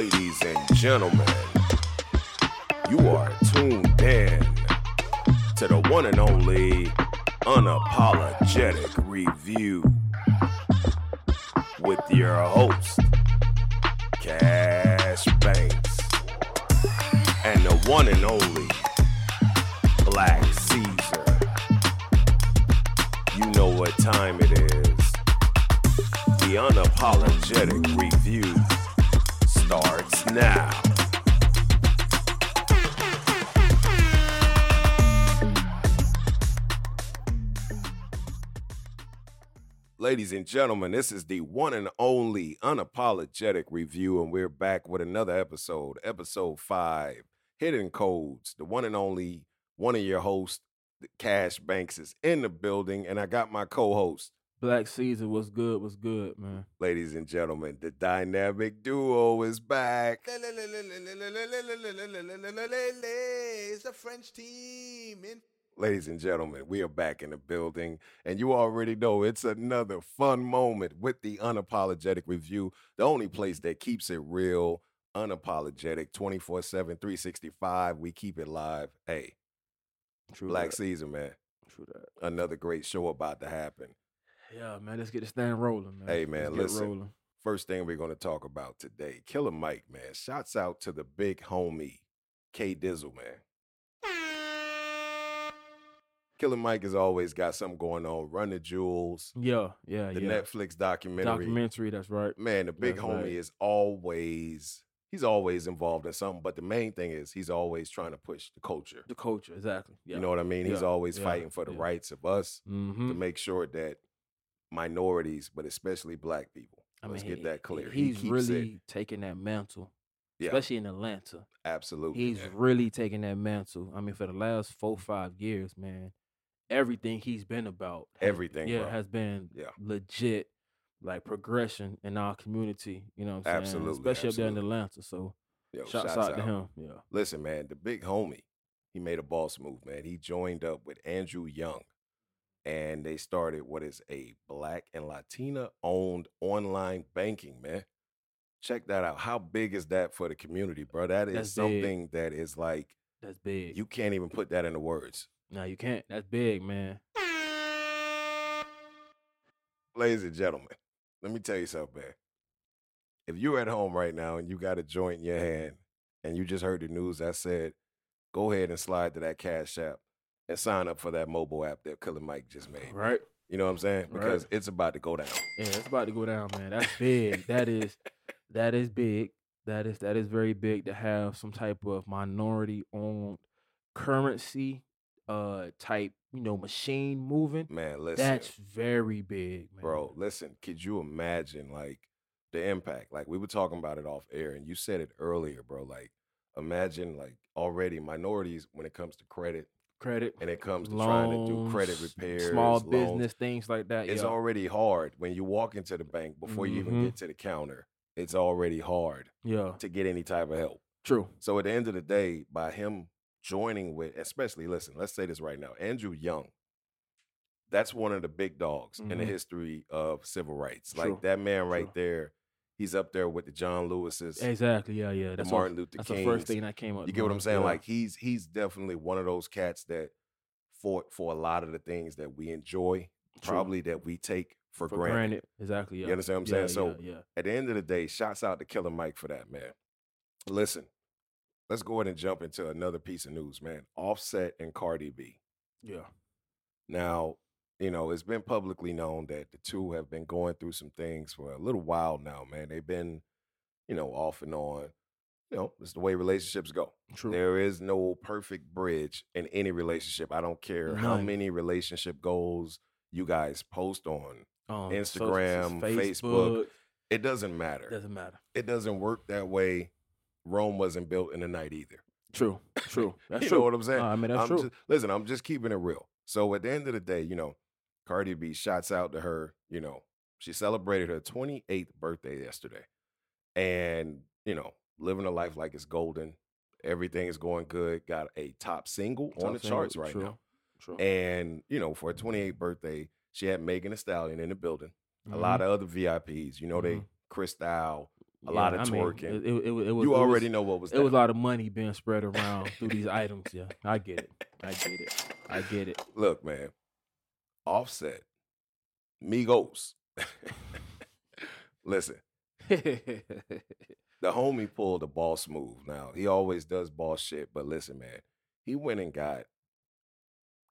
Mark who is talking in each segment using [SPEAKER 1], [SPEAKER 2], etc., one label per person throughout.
[SPEAKER 1] Ladies and gentlemen, you are tuned in to the one and only unapologetic review with your host, Cash Banks, and the one and only Black Caesar. You know what time it is. The unapologetic review starts now. Ladies and gentlemen, this is the one and only unapologetic review, and we're back with another episode, episode five, Hidden Codes. The one and only one of your hosts, Cash Banks, is in the building, and I got my co-host,
[SPEAKER 2] Black Caesar was good, was good, man.
[SPEAKER 1] ladies and gentlemen, the dynamic duo is back.
[SPEAKER 3] It's a French team. In-
[SPEAKER 1] Ladies and gentlemen, we are back in the building, and you already know it's another fun moment with the unapologetic review, the only place that keeps it real, unapologetic, 24 7, 365. We keep it live. Hey,
[SPEAKER 2] True
[SPEAKER 1] Black
[SPEAKER 2] that.
[SPEAKER 1] Season, man,
[SPEAKER 2] True that.
[SPEAKER 1] another great show about to happen.
[SPEAKER 2] Yeah, man. Let's get this thing rolling, man.
[SPEAKER 1] Hey, man,
[SPEAKER 2] Let's
[SPEAKER 1] listen.
[SPEAKER 2] rolling.
[SPEAKER 1] First thing we're going to talk about today Killer Mike, man. Shouts out to the big homie, K Dizzle, man. Killer Mike has always got something going on. Run the Jewels,
[SPEAKER 2] Yeah, yeah, yeah.
[SPEAKER 1] the
[SPEAKER 2] yeah.
[SPEAKER 1] Netflix documentary.
[SPEAKER 2] Documentary. That's right.
[SPEAKER 1] Man, the big
[SPEAKER 2] That's
[SPEAKER 1] homie
[SPEAKER 2] right.
[SPEAKER 1] is always he's always involved in something. But the main thing is he's always trying to push the culture.
[SPEAKER 2] The culture, exactly. Yeah.
[SPEAKER 1] You know what I mean? He's always
[SPEAKER 2] yeah,
[SPEAKER 1] fighting for the
[SPEAKER 2] yeah.
[SPEAKER 1] rights of us to
[SPEAKER 2] Mm-hmm.
[SPEAKER 1] make sure that minorities, but especially black people.
[SPEAKER 2] I
[SPEAKER 1] Let's
[SPEAKER 2] mean,
[SPEAKER 1] get that clear. He
[SPEAKER 2] He's
[SPEAKER 1] keeps
[SPEAKER 2] really
[SPEAKER 1] it-
[SPEAKER 2] taking that mantle,
[SPEAKER 1] Yeah.
[SPEAKER 2] especially in Atlanta.
[SPEAKER 1] Absolutely.
[SPEAKER 2] He's
[SPEAKER 1] man.
[SPEAKER 2] really taking that mantle. I mean, for the last four, five years, man, everything he's been about, has-
[SPEAKER 1] Everything,
[SPEAKER 2] yeah,
[SPEAKER 1] bro.
[SPEAKER 2] has been
[SPEAKER 1] Yeah.
[SPEAKER 2] legit, like progression in our community. You know, what I'm saying?
[SPEAKER 1] Absolutely,
[SPEAKER 2] especially up there in
[SPEAKER 1] absolutely.
[SPEAKER 2] Atlanta. So,
[SPEAKER 1] Yo,
[SPEAKER 2] shouts,
[SPEAKER 1] shouts
[SPEAKER 2] out, to him. Yeah,
[SPEAKER 1] Listen, man, the big homie, he made a boss move, man. He joined up with Andrew Young, and they started what is a Black and Latina owned online banking, man. Check that out. How big is that for the community, bro? That is
[SPEAKER 2] That's big.
[SPEAKER 1] something that is like
[SPEAKER 2] that's big.
[SPEAKER 1] you can't even put that into words.
[SPEAKER 2] no, you can't. That's big, man.
[SPEAKER 1] Ladies and gentlemen, let me tell you something, man. If you're at home right now and you got a joint in your hand and you just heard the news that said, go ahead and slide to that Cash App and sign up for that mobile app that Killer Mike just made.
[SPEAKER 2] Right?
[SPEAKER 1] You know what I'm saying?
[SPEAKER 2] Right.
[SPEAKER 1] Because it's about to go down.
[SPEAKER 2] Yeah, it's about to go down, man. That's big. that is, that is big. That is that is very big to have some type of minority owned currency, uh, type you know machine moving.
[SPEAKER 1] Man, listen.
[SPEAKER 2] That's very big, man.
[SPEAKER 1] bro, listen, could you imagine like the impact? Like we were talking about it off air and you said it earlier, bro. Like imagine like already minorities when it comes to credit
[SPEAKER 2] credit
[SPEAKER 1] and it comes to trying to do credit
[SPEAKER 2] loans,
[SPEAKER 1] repairs,
[SPEAKER 2] small
[SPEAKER 1] loans.
[SPEAKER 2] business things like that.
[SPEAKER 1] it's
[SPEAKER 2] yeah.
[SPEAKER 1] already hard when you walk into the bank before you even
[SPEAKER 2] Mhm.
[SPEAKER 1] get to the counter. It's already hard
[SPEAKER 2] yeah,
[SPEAKER 1] to get any type of help.
[SPEAKER 2] true.
[SPEAKER 1] So at the end of the day, by him joining with, especially listen, let's say this right now, Andrew Young. That's one of the big dogs in the
[SPEAKER 2] Mhm.
[SPEAKER 1] history of civil rights.
[SPEAKER 2] True,
[SPEAKER 1] Like that man right
[SPEAKER 2] true.
[SPEAKER 1] there, he's up there with the John Lewis's,
[SPEAKER 2] Exactly. Yeah, yeah.
[SPEAKER 1] the
[SPEAKER 2] That's
[SPEAKER 1] Martin
[SPEAKER 2] what,
[SPEAKER 1] Luther
[SPEAKER 2] That's
[SPEAKER 1] King's.
[SPEAKER 2] the first thing that came up.
[SPEAKER 1] You get what I'm saying?
[SPEAKER 2] Yeah.
[SPEAKER 1] Like he's he's definitely one of those cats that fought for a lot of the things that we enjoy,
[SPEAKER 2] True.
[SPEAKER 1] probably that we take for,
[SPEAKER 2] for
[SPEAKER 1] granted.
[SPEAKER 2] granted. Exactly. Yeah.
[SPEAKER 1] You understand what I'm
[SPEAKER 2] yeah,
[SPEAKER 1] saying? So
[SPEAKER 2] yeah, yeah.
[SPEAKER 1] at the end of the day, shouts out to Killer Mike for that, man. Listen, let's go ahead and jump into another piece of news, man. Offset and Cardi B.
[SPEAKER 2] yeah.
[SPEAKER 1] Now, you know, it's been publicly known that the two have been going through some things for a little while now, man. They've been, you know, off and on. You know, it's the way relationships go.
[SPEAKER 2] True.
[SPEAKER 1] There is no perfect bridge in any relationship. I don't care how many relationship goals you guys post on.
[SPEAKER 2] Um,
[SPEAKER 1] Instagram, Facebook, It doesn't matter.
[SPEAKER 2] doesn't matter.
[SPEAKER 1] it doesn't work that way. Rome wasn't built in a night either.
[SPEAKER 2] True. True. That's
[SPEAKER 1] you
[SPEAKER 2] true.
[SPEAKER 1] know what I'm saying?
[SPEAKER 2] No, I mean that's
[SPEAKER 1] I'm
[SPEAKER 2] true.
[SPEAKER 1] Just, listen, I'm just keeping it real. So at the end of the day, you know, Cardi B shouts out to her. You know, she celebrated her 28th birthday yesterday, and you know, living a life like it's golden. Everything is going good. Got a top single on
[SPEAKER 2] Top
[SPEAKER 1] the
[SPEAKER 2] single,
[SPEAKER 1] charts right
[SPEAKER 2] true,
[SPEAKER 1] now.
[SPEAKER 2] True.
[SPEAKER 1] And you know, for her 28th birthday, she had Megan Thee Stallion in the building. A
[SPEAKER 2] Mm-hmm.
[SPEAKER 1] lot of other VIPs. You know, they
[SPEAKER 2] Chris
[SPEAKER 1] Cristal, a lot of
[SPEAKER 2] I
[SPEAKER 1] twerking.
[SPEAKER 2] it, it, it, it was
[SPEAKER 1] you already
[SPEAKER 2] was,
[SPEAKER 1] know what was
[SPEAKER 2] It was a lot of money being spread around through these items. Yeah, I get it. I get it. I get it.
[SPEAKER 1] Look, man, Offset, Migos. Listen, the homie pulled a boss move. Now he always does boss shit, but listen, man, he went and got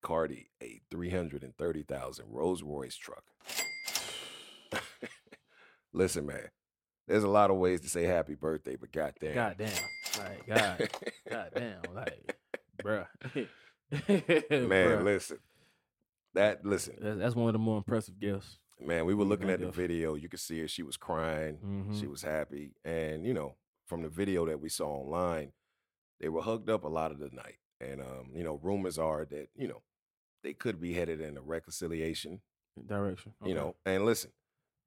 [SPEAKER 1] Cardi a three hundred and thirty thousand Rolls Royce truck. listen, man, there's a lot of ways to say happy birthday, but goddamn,
[SPEAKER 2] God damn. Like, God, God damn. Like, bruh.
[SPEAKER 1] man,
[SPEAKER 2] Bruh.
[SPEAKER 1] listen, that listen,
[SPEAKER 2] That's, one of the more impressive gifts.
[SPEAKER 1] man, we were looking at the video. You could see her; she was crying. She
[SPEAKER 2] Mhm.
[SPEAKER 1] was happy. And, you know, from the video that we saw online, they were hugged up a lot of the night. And, um, you know, rumors are that, you know, they could be headed in a reconciliation,
[SPEAKER 2] Direction.
[SPEAKER 1] you know. And listen,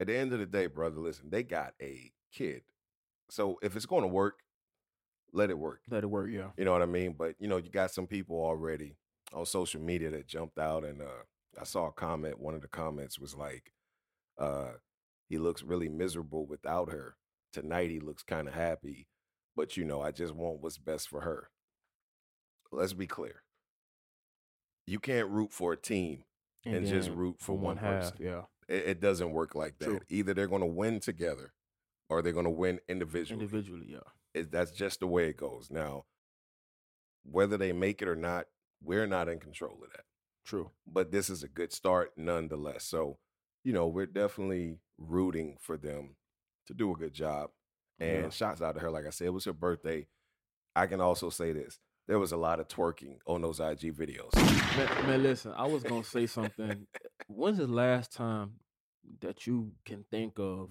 [SPEAKER 1] at the end of the day, brother, listen, they got a kid. So if it's going to work, let it work.
[SPEAKER 2] Let it work, yeah.
[SPEAKER 1] You know what I mean? But, you know, you got some people already on social media that jumped out and uh I saw a comment, one of the comments was like, uh, he looks really miserable without her. Tonight he looks kind of happy, but you know, I just want what's best for her. Let's be clear. You can't root for a team and, just root for, one, person.
[SPEAKER 2] Yeah.
[SPEAKER 1] It, it doesn't work like that.
[SPEAKER 2] True.
[SPEAKER 1] Either they're going to win together or they're going to win individually.
[SPEAKER 2] Individually, yeah.
[SPEAKER 1] It, that's just the way it goes. Now, whether they make it or not, we're not in control of that.
[SPEAKER 2] True.
[SPEAKER 1] But this is a good start nonetheless. So, you know, we're definitely rooting for them to do a good job. And
[SPEAKER 2] Yeah.
[SPEAKER 1] shouts out to her. Like I said, it was her birthday. I can also say this. There was a lot of twerking on those IG videos.
[SPEAKER 2] Man, man, listen, I was gonna say something. When's the last time that you can think of?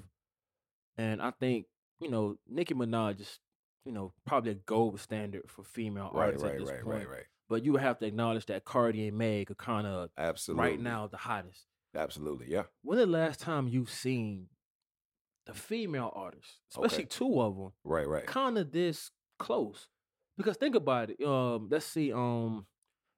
[SPEAKER 2] And I think you know Nicki Minaj is, you know, probably a gold standard for female
[SPEAKER 1] Right,
[SPEAKER 2] artists at
[SPEAKER 1] right,
[SPEAKER 2] this
[SPEAKER 1] right,
[SPEAKER 2] point.
[SPEAKER 1] right, right.
[SPEAKER 2] But you have to acknowledge that Cardi and Meg are kind of
[SPEAKER 1] Absolutely.
[SPEAKER 2] right now the hottest.
[SPEAKER 1] Absolutely. Yeah.
[SPEAKER 2] When the last time you've seen the female artists, especially
[SPEAKER 1] Okay.
[SPEAKER 2] two of them,
[SPEAKER 1] Right, right.
[SPEAKER 2] kind of this close? Because think about it. Um, let's see. Um,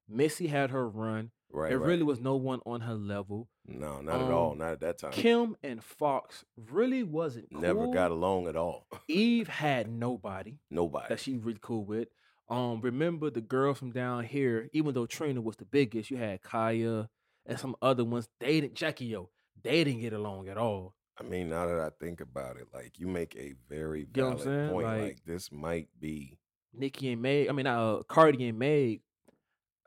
[SPEAKER 2] Missy had her run.
[SPEAKER 1] Right.
[SPEAKER 2] there
[SPEAKER 1] right.
[SPEAKER 2] really was no one on her level.
[SPEAKER 1] No, not at all.
[SPEAKER 2] um,
[SPEAKER 1] Not at that time.
[SPEAKER 2] Kim and Fox really wasn't cool.
[SPEAKER 1] Never got along at all.
[SPEAKER 2] Eve had nobody
[SPEAKER 1] Nobody.
[SPEAKER 2] that she really cool with. Um, remember the girls from down here, even though Trina was the biggest, you had Khia and some other ones. They didn't Jackie O. They didn't get along at all.
[SPEAKER 1] I mean, now that I think about it, like you make a very
[SPEAKER 2] Get what I'm
[SPEAKER 1] valid
[SPEAKER 2] saying?
[SPEAKER 1] point. Like,
[SPEAKER 2] Like-
[SPEAKER 1] this might be
[SPEAKER 2] Nicki and Meg, I mean, uh, Cardi and Meg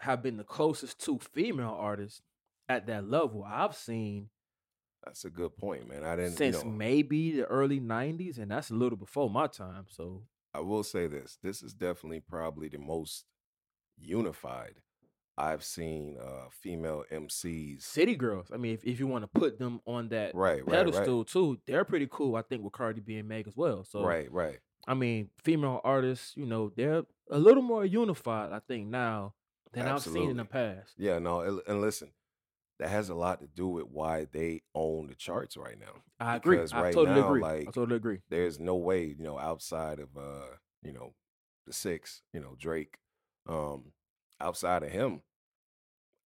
[SPEAKER 2] have been the closest two female artists at that level I've seen
[SPEAKER 1] that's a good point, man. I didn't
[SPEAKER 2] since
[SPEAKER 1] you know,
[SPEAKER 2] maybe the early '90s, and that's a little before my time. So
[SPEAKER 1] I will say this. This is definitely probably the most unified I've seen uh female MCs.
[SPEAKER 2] City Girls, I mean, if, if you want to put them on that
[SPEAKER 1] Right, right, right.
[SPEAKER 2] pedestal too, they're pretty cool. I think with Cardi B and Meg as well. So
[SPEAKER 1] right, right.
[SPEAKER 2] I mean, female artists, you know, they're a little more unified. I think now than I've seen in the past.
[SPEAKER 1] Yeah, no, and listen, that has a lot to do with why they own the charts right now.
[SPEAKER 2] I agree.
[SPEAKER 1] Because
[SPEAKER 2] I
[SPEAKER 1] right
[SPEAKER 2] totally
[SPEAKER 1] now,
[SPEAKER 2] agree. I totally agree.
[SPEAKER 1] there's no way, you know, outside of uh, you know, the six, you know, Drake, um, outside of him,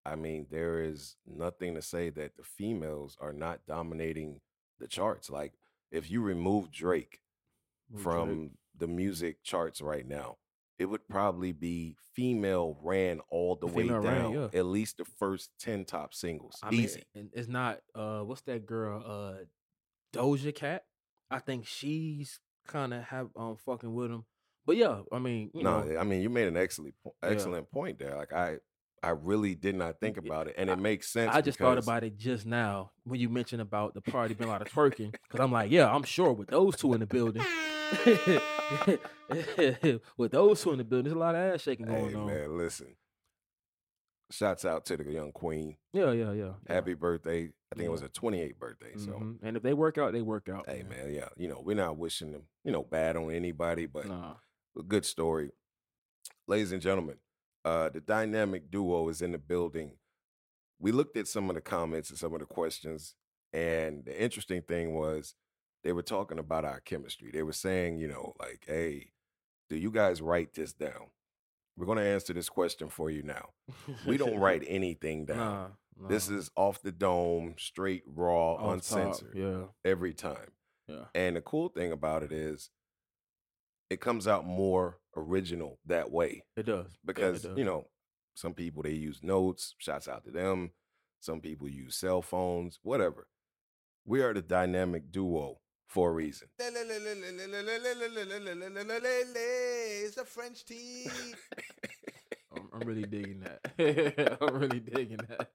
[SPEAKER 1] I mean, there is nothing to say that the females are not dominating the charts. Like, if you remove Drake
[SPEAKER 2] With Drake.
[SPEAKER 1] from the music charts right now, it would probably be female ran all the way
[SPEAKER 2] Female ran,
[SPEAKER 1] down.
[SPEAKER 2] yeah.
[SPEAKER 1] At least the first 10 top singles.
[SPEAKER 2] I mean,
[SPEAKER 1] Easy.
[SPEAKER 2] and it's not uh what's that girl uh Doja Cat? I think she's kind of have um fucking with him. But yeah, I mean, you
[SPEAKER 1] no,
[SPEAKER 2] know,
[SPEAKER 1] I mean you made an excellent po-
[SPEAKER 2] Yeah.
[SPEAKER 1] excellent point there. Like I I really did not think about it. And
[SPEAKER 2] I-
[SPEAKER 1] it makes sense.
[SPEAKER 2] I just thought about it just now when you mentioned about the party being a lot of twerking. Because I'm like, yeah, I'm sure with those two in the building, with those two in the building, there's a lot of ass shaking going on.
[SPEAKER 1] Hey
[SPEAKER 2] on.
[SPEAKER 1] man, listen. Shouts out to the young queen.
[SPEAKER 2] Yeah, yeah, yeah. yeah.
[SPEAKER 1] Happy birthday. I think it was
[SPEAKER 2] Yeah.
[SPEAKER 1] her 28th birthday. So
[SPEAKER 2] Mhm. And if they work out, they work out.
[SPEAKER 1] hey man, yeah, you know, we're not wishing them, you know, bad on anybody, but
[SPEAKER 2] Nah.
[SPEAKER 1] a good story. Ladies and gentlemen, uh, the dynamic duo is in the building. We looked at some of the comments and some of the questions, and the interesting thing was they were talking about our chemistry. They were saying, you know, like, hey, do you guys write this down? We're going to answer this question for you now. We don't write anything down.
[SPEAKER 2] Nah,
[SPEAKER 1] This is off the dome, straight, raw,
[SPEAKER 2] Off top,
[SPEAKER 1] uncensored
[SPEAKER 2] Yeah.
[SPEAKER 1] every time.
[SPEAKER 2] Yeah.
[SPEAKER 1] And the cool thing about it is it comes out more original that way
[SPEAKER 2] It does. Yeah, it
[SPEAKER 1] because,
[SPEAKER 2] does.
[SPEAKER 1] you know, some people they use notes, shouts out to them. Some people use cell phones, whatever. We are the dynamic duo for a reason.
[SPEAKER 3] It's a French team.
[SPEAKER 2] I'm, I'm really digging that. I'm really digging that.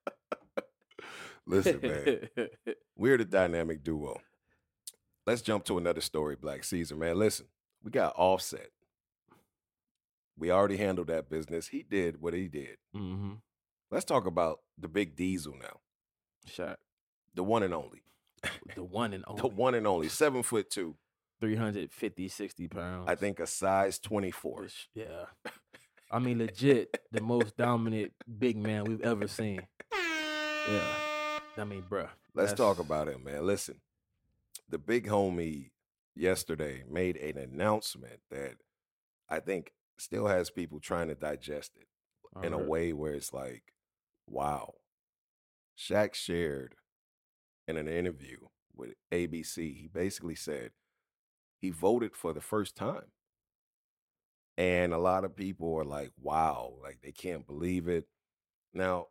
[SPEAKER 1] Listen, man, we're the dynamic duo. Let's jump to another story, Black Caesar, man. Listen, we got Offset. We already handled that business. He did what he did.
[SPEAKER 2] mm-hmm.
[SPEAKER 1] Let's talk about the big diesel now.
[SPEAKER 2] Shaq.
[SPEAKER 1] The one and only.
[SPEAKER 2] The one and only.
[SPEAKER 1] The one and only. Seven foot two.
[SPEAKER 2] 350, 60 pounds.
[SPEAKER 1] I think a size 24.
[SPEAKER 2] Which- Yeah. I mean, legit, the most dominant big man we've ever seen. Yeah. I mean, bruh.
[SPEAKER 1] Let's talk about it, man. Listen, the big homie yesterday made an announcement that I think still has people trying to digest it in a way where it's like, wow. Shaq shared in an interview with ABC, he basically said he voted for the first time. And a lot of people are like, wow, like they can't believe it. Now,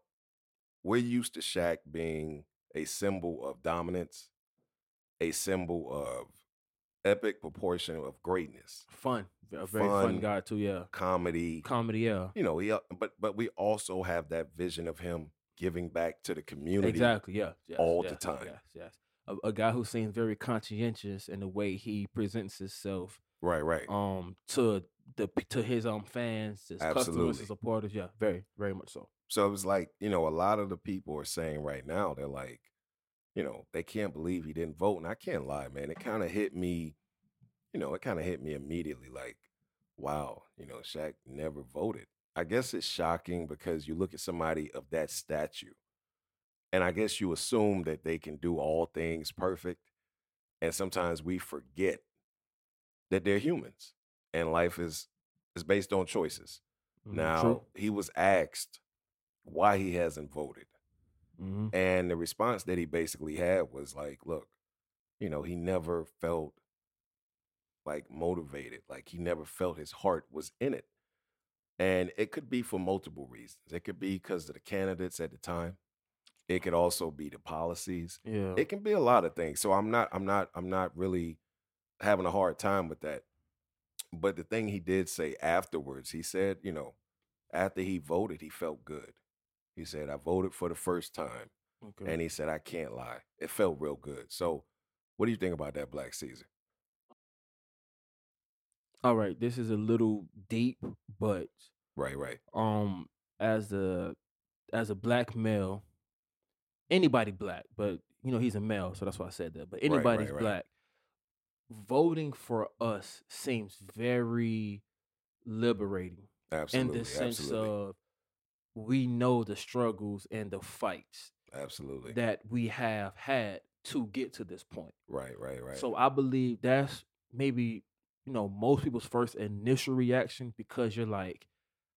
[SPEAKER 1] we're used to Shaq being a symbol of dominance, a symbol of epic proportion of greatness,
[SPEAKER 2] Fun. A very fun,
[SPEAKER 1] Fun.
[SPEAKER 2] guy, too. Yeah.
[SPEAKER 1] comedy,
[SPEAKER 2] Comedy, yeah.
[SPEAKER 1] you know, he, uh, but but we also have that vision of him giving back to the community.
[SPEAKER 2] Exactly. Yeah. Yes,
[SPEAKER 1] all the time.
[SPEAKER 2] Yes. Yes. A, a guy who seems very conscientious in the way he presents himself
[SPEAKER 1] Right, right.
[SPEAKER 2] um to the to his um fans, his customers,
[SPEAKER 1] Absolutely.
[SPEAKER 2] his supporters. Yeah, very, very much so.
[SPEAKER 1] So it was like, you know, a lot of the people are saying right now, they're like, you know, they can't believe he didn't vote. And I can't lie, man. It kind of hit me, you know, it kind of hit me immediately like, wow, you know, Shaq never voted. I guess it's shocking because you look at somebody of that stature, and I guess you assume that they can do all things perfect. And sometimes we forget that they're humans and life is is based on choices.
[SPEAKER 2] Mhm.
[SPEAKER 1] Now,
[SPEAKER 2] True.
[SPEAKER 1] he was asked why he hasn't voted.
[SPEAKER 2] Mhm.
[SPEAKER 1] And the response that he basically had was like, look, you know, he never felt like motivated, like he never felt his heart was in it. And it could be for multiple reasons. It could be because of the candidates at the time. It could also be the policies.
[SPEAKER 2] Yeah.
[SPEAKER 1] It can be a lot of things. So I'm not I'm not I'm not really having a hard time with that. But the thing he did say afterwards, he said, you know, after he voted, he felt good. He said, I voted for the first time.
[SPEAKER 2] okay.
[SPEAKER 1] And he said, I can't lie. It felt real good. So what do you think about that, Black Caesar?
[SPEAKER 2] All right, this is a little deep, but
[SPEAKER 1] Right, right.
[SPEAKER 2] um as a as a black male, anybody black, but you know he's a male, so that's why I said that. But
[SPEAKER 1] Right, right,
[SPEAKER 2] anybody's
[SPEAKER 1] right.
[SPEAKER 2] black, voting for us seems very liberating
[SPEAKER 1] Absolutely.
[SPEAKER 2] in the sense
[SPEAKER 1] absolutely.
[SPEAKER 2] of we know the struggles and the fights
[SPEAKER 1] absolutely.
[SPEAKER 2] that we have had to get to this point.
[SPEAKER 1] right, right, right.
[SPEAKER 2] So I believe that's maybe you know most people's first initial reaction because you're like,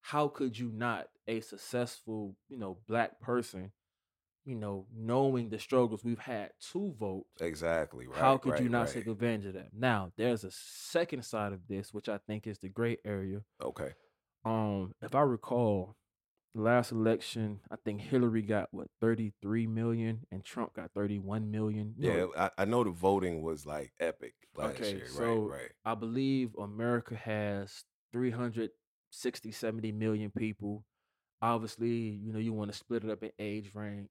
[SPEAKER 2] how could you not a successful you know black person, you know knowing the struggles we've had to vote?
[SPEAKER 1] exactly. Right.
[SPEAKER 2] how could you not
[SPEAKER 1] right.
[SPEAKER 2] take advantage of that? Now there's a second side of this, which I think is the gray area.
[SPEAKER 1] Okay.
[SPEAKER 2] Um, if I recall, last election, I think Hillary got what 33 million and Trump got 31 million. Know,
[SPEAKER 1] Yeah, I, I know the voting was like epic last
[SPEAKER 2] Okay,
[SPEAKER 1] year.
[SPEAKER 2] so-
[SPEAKER 1] right, right.
[SPEAKER 2] I believe America has 360, 70 million people. Obviously, you know, you want to split it up in age range.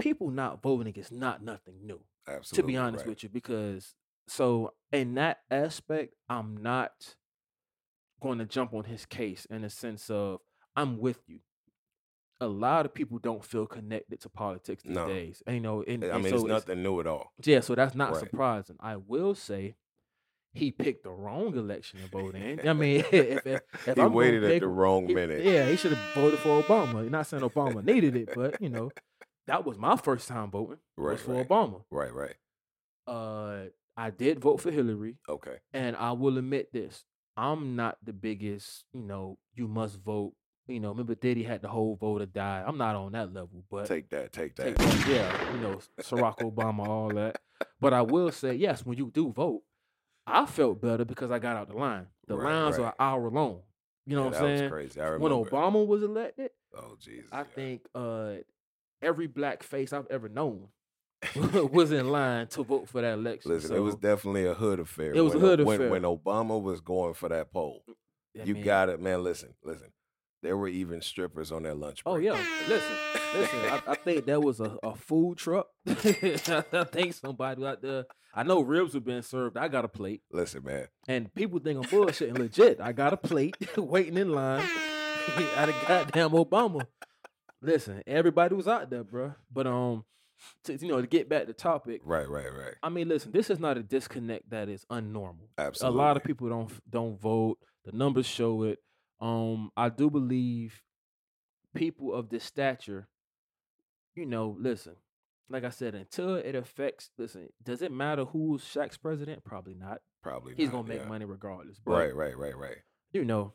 [SPEAKER 2] People not voting is not nothing new,
[SPEAKER 1] Absolutely.
[SPEAKER 2] to be honest
[SPEAKER 1] right.
[SPEAKER 2] with you, because so in that aspect, I'm not going to jump on his case in the sense of I'm with you. A lot of people don't feel connected to politics these
[SPEAKER 1] No.
[SPEAKER 2] days. And, you know, and,
[SPEAKER 1] I mean,
[SPEAKER 2] so
[SPEAKER 1] it's nothing new at all.
[SPEAKER 2] yeah, so that's not
[SPEAKER 1] Right.
[SPEAKER 2] surprising. I will say he picked the wrong election to vote in. I mean, if, if, if
[SPEAKER 1] he
[SPEAKER 2] I'm
[SPEAKER 1] waited at the wrong
[SPEAKER 2] he-
[SPEAKER 1] minute.
[SPEAKER 2] Yeah, he should have voted for Obama. Not saying Obama needed it, but you know, that was my first time voting.
[SPEAKER 1] Right,
[SPEAKER 2] was for
[SPEAKER 1] right.
[SPEAKER 2] Obama.
[SPEAKER 1] Right, right.
[SPEAKER 2] Uh, I did vote for Hillary,
[SPEAKER 1] Okay.
[SPEAKER 2] and I will admit this: I'm not the biggest, you know, you must vote You know, remember Diddy had the whole vote or die. I'm not on that level, but
[SPEAKER 1] Take that, take that.
[SPEAKER 2] take that, yeah, you know, Barack Obama, all that. But I will say, yes, when you do vote, I felt better because I got out the line. The
[SPEAKER 1] Right,
[SPEAKER 2] lines
[SPEAKER 1] right.
[SPEAKER 2] are hour long. You know
[SPEAKER 1] Yeah,
[SPEAKER 2] what I'm
[SPEAKER 1] was
[SPEAKER 2] saying?
[SPEAKER 1] crazy.
[SPEAKER 2] When. Obama was elected,
[SPEAKER 1] oh Jesus.
[SPEAKER 2] I
[SPEAKER 1] yeah.
[SPEAKER 2] think uh, every black face I've ever known was in line to vote for that election.
[SPEAKER 1] Listen, it was definitely a hood affair.
[SPEAKER 2] It was a hood
[SPEAKER 1] when,
[SPEAKER 2] affair.
[SPEAKER 1] When Obama was going for that poll,
[SPEAKER 2] I
[SPEAKER 1] you
[SPEAKER 2] mean,
[SPEAKER 1] got it, man. Listen, listen. There were even strippers on that lunch break.
[SPEAKER 2] Oh yeah, listen, listen. I, I think that was a, a food truck. I think somebody out there. I know ribs were being served. I got a plate,
[SPEAKER 1] Listen, man.
[SPEAKER 2] and people think I'm bullshitting. Legit, I got a plate, waiting in line. out of goddamn Obama. Listen, everybody was out there, bro. But um, to, you know, to get back to topic,
[SPEAKER 1] Right, right, right.
[SPEAKER 2] I mean, listen, this is not a disconnect that is unnormal.
[SPEAKER 1] Absolutely.
[SPEAKER 2] A lot of people don't don't vote. The numbers show it. Um, I do believe people of this stature, you know, listen, like I said, until it affects, listen, does it matter who's Shaq's president? Probably not.
[SPEAKER 1] Probably.
[SPEAKER 2] He's
[SPEAKER 1] not,
[SPEAKER 2] gonna make
[SPEAKER 1] yeah.
[SPEAKER 2] money regardless. But
[SPEAKER 1] Right, right, right, right.
[SPEAKER 2] you know,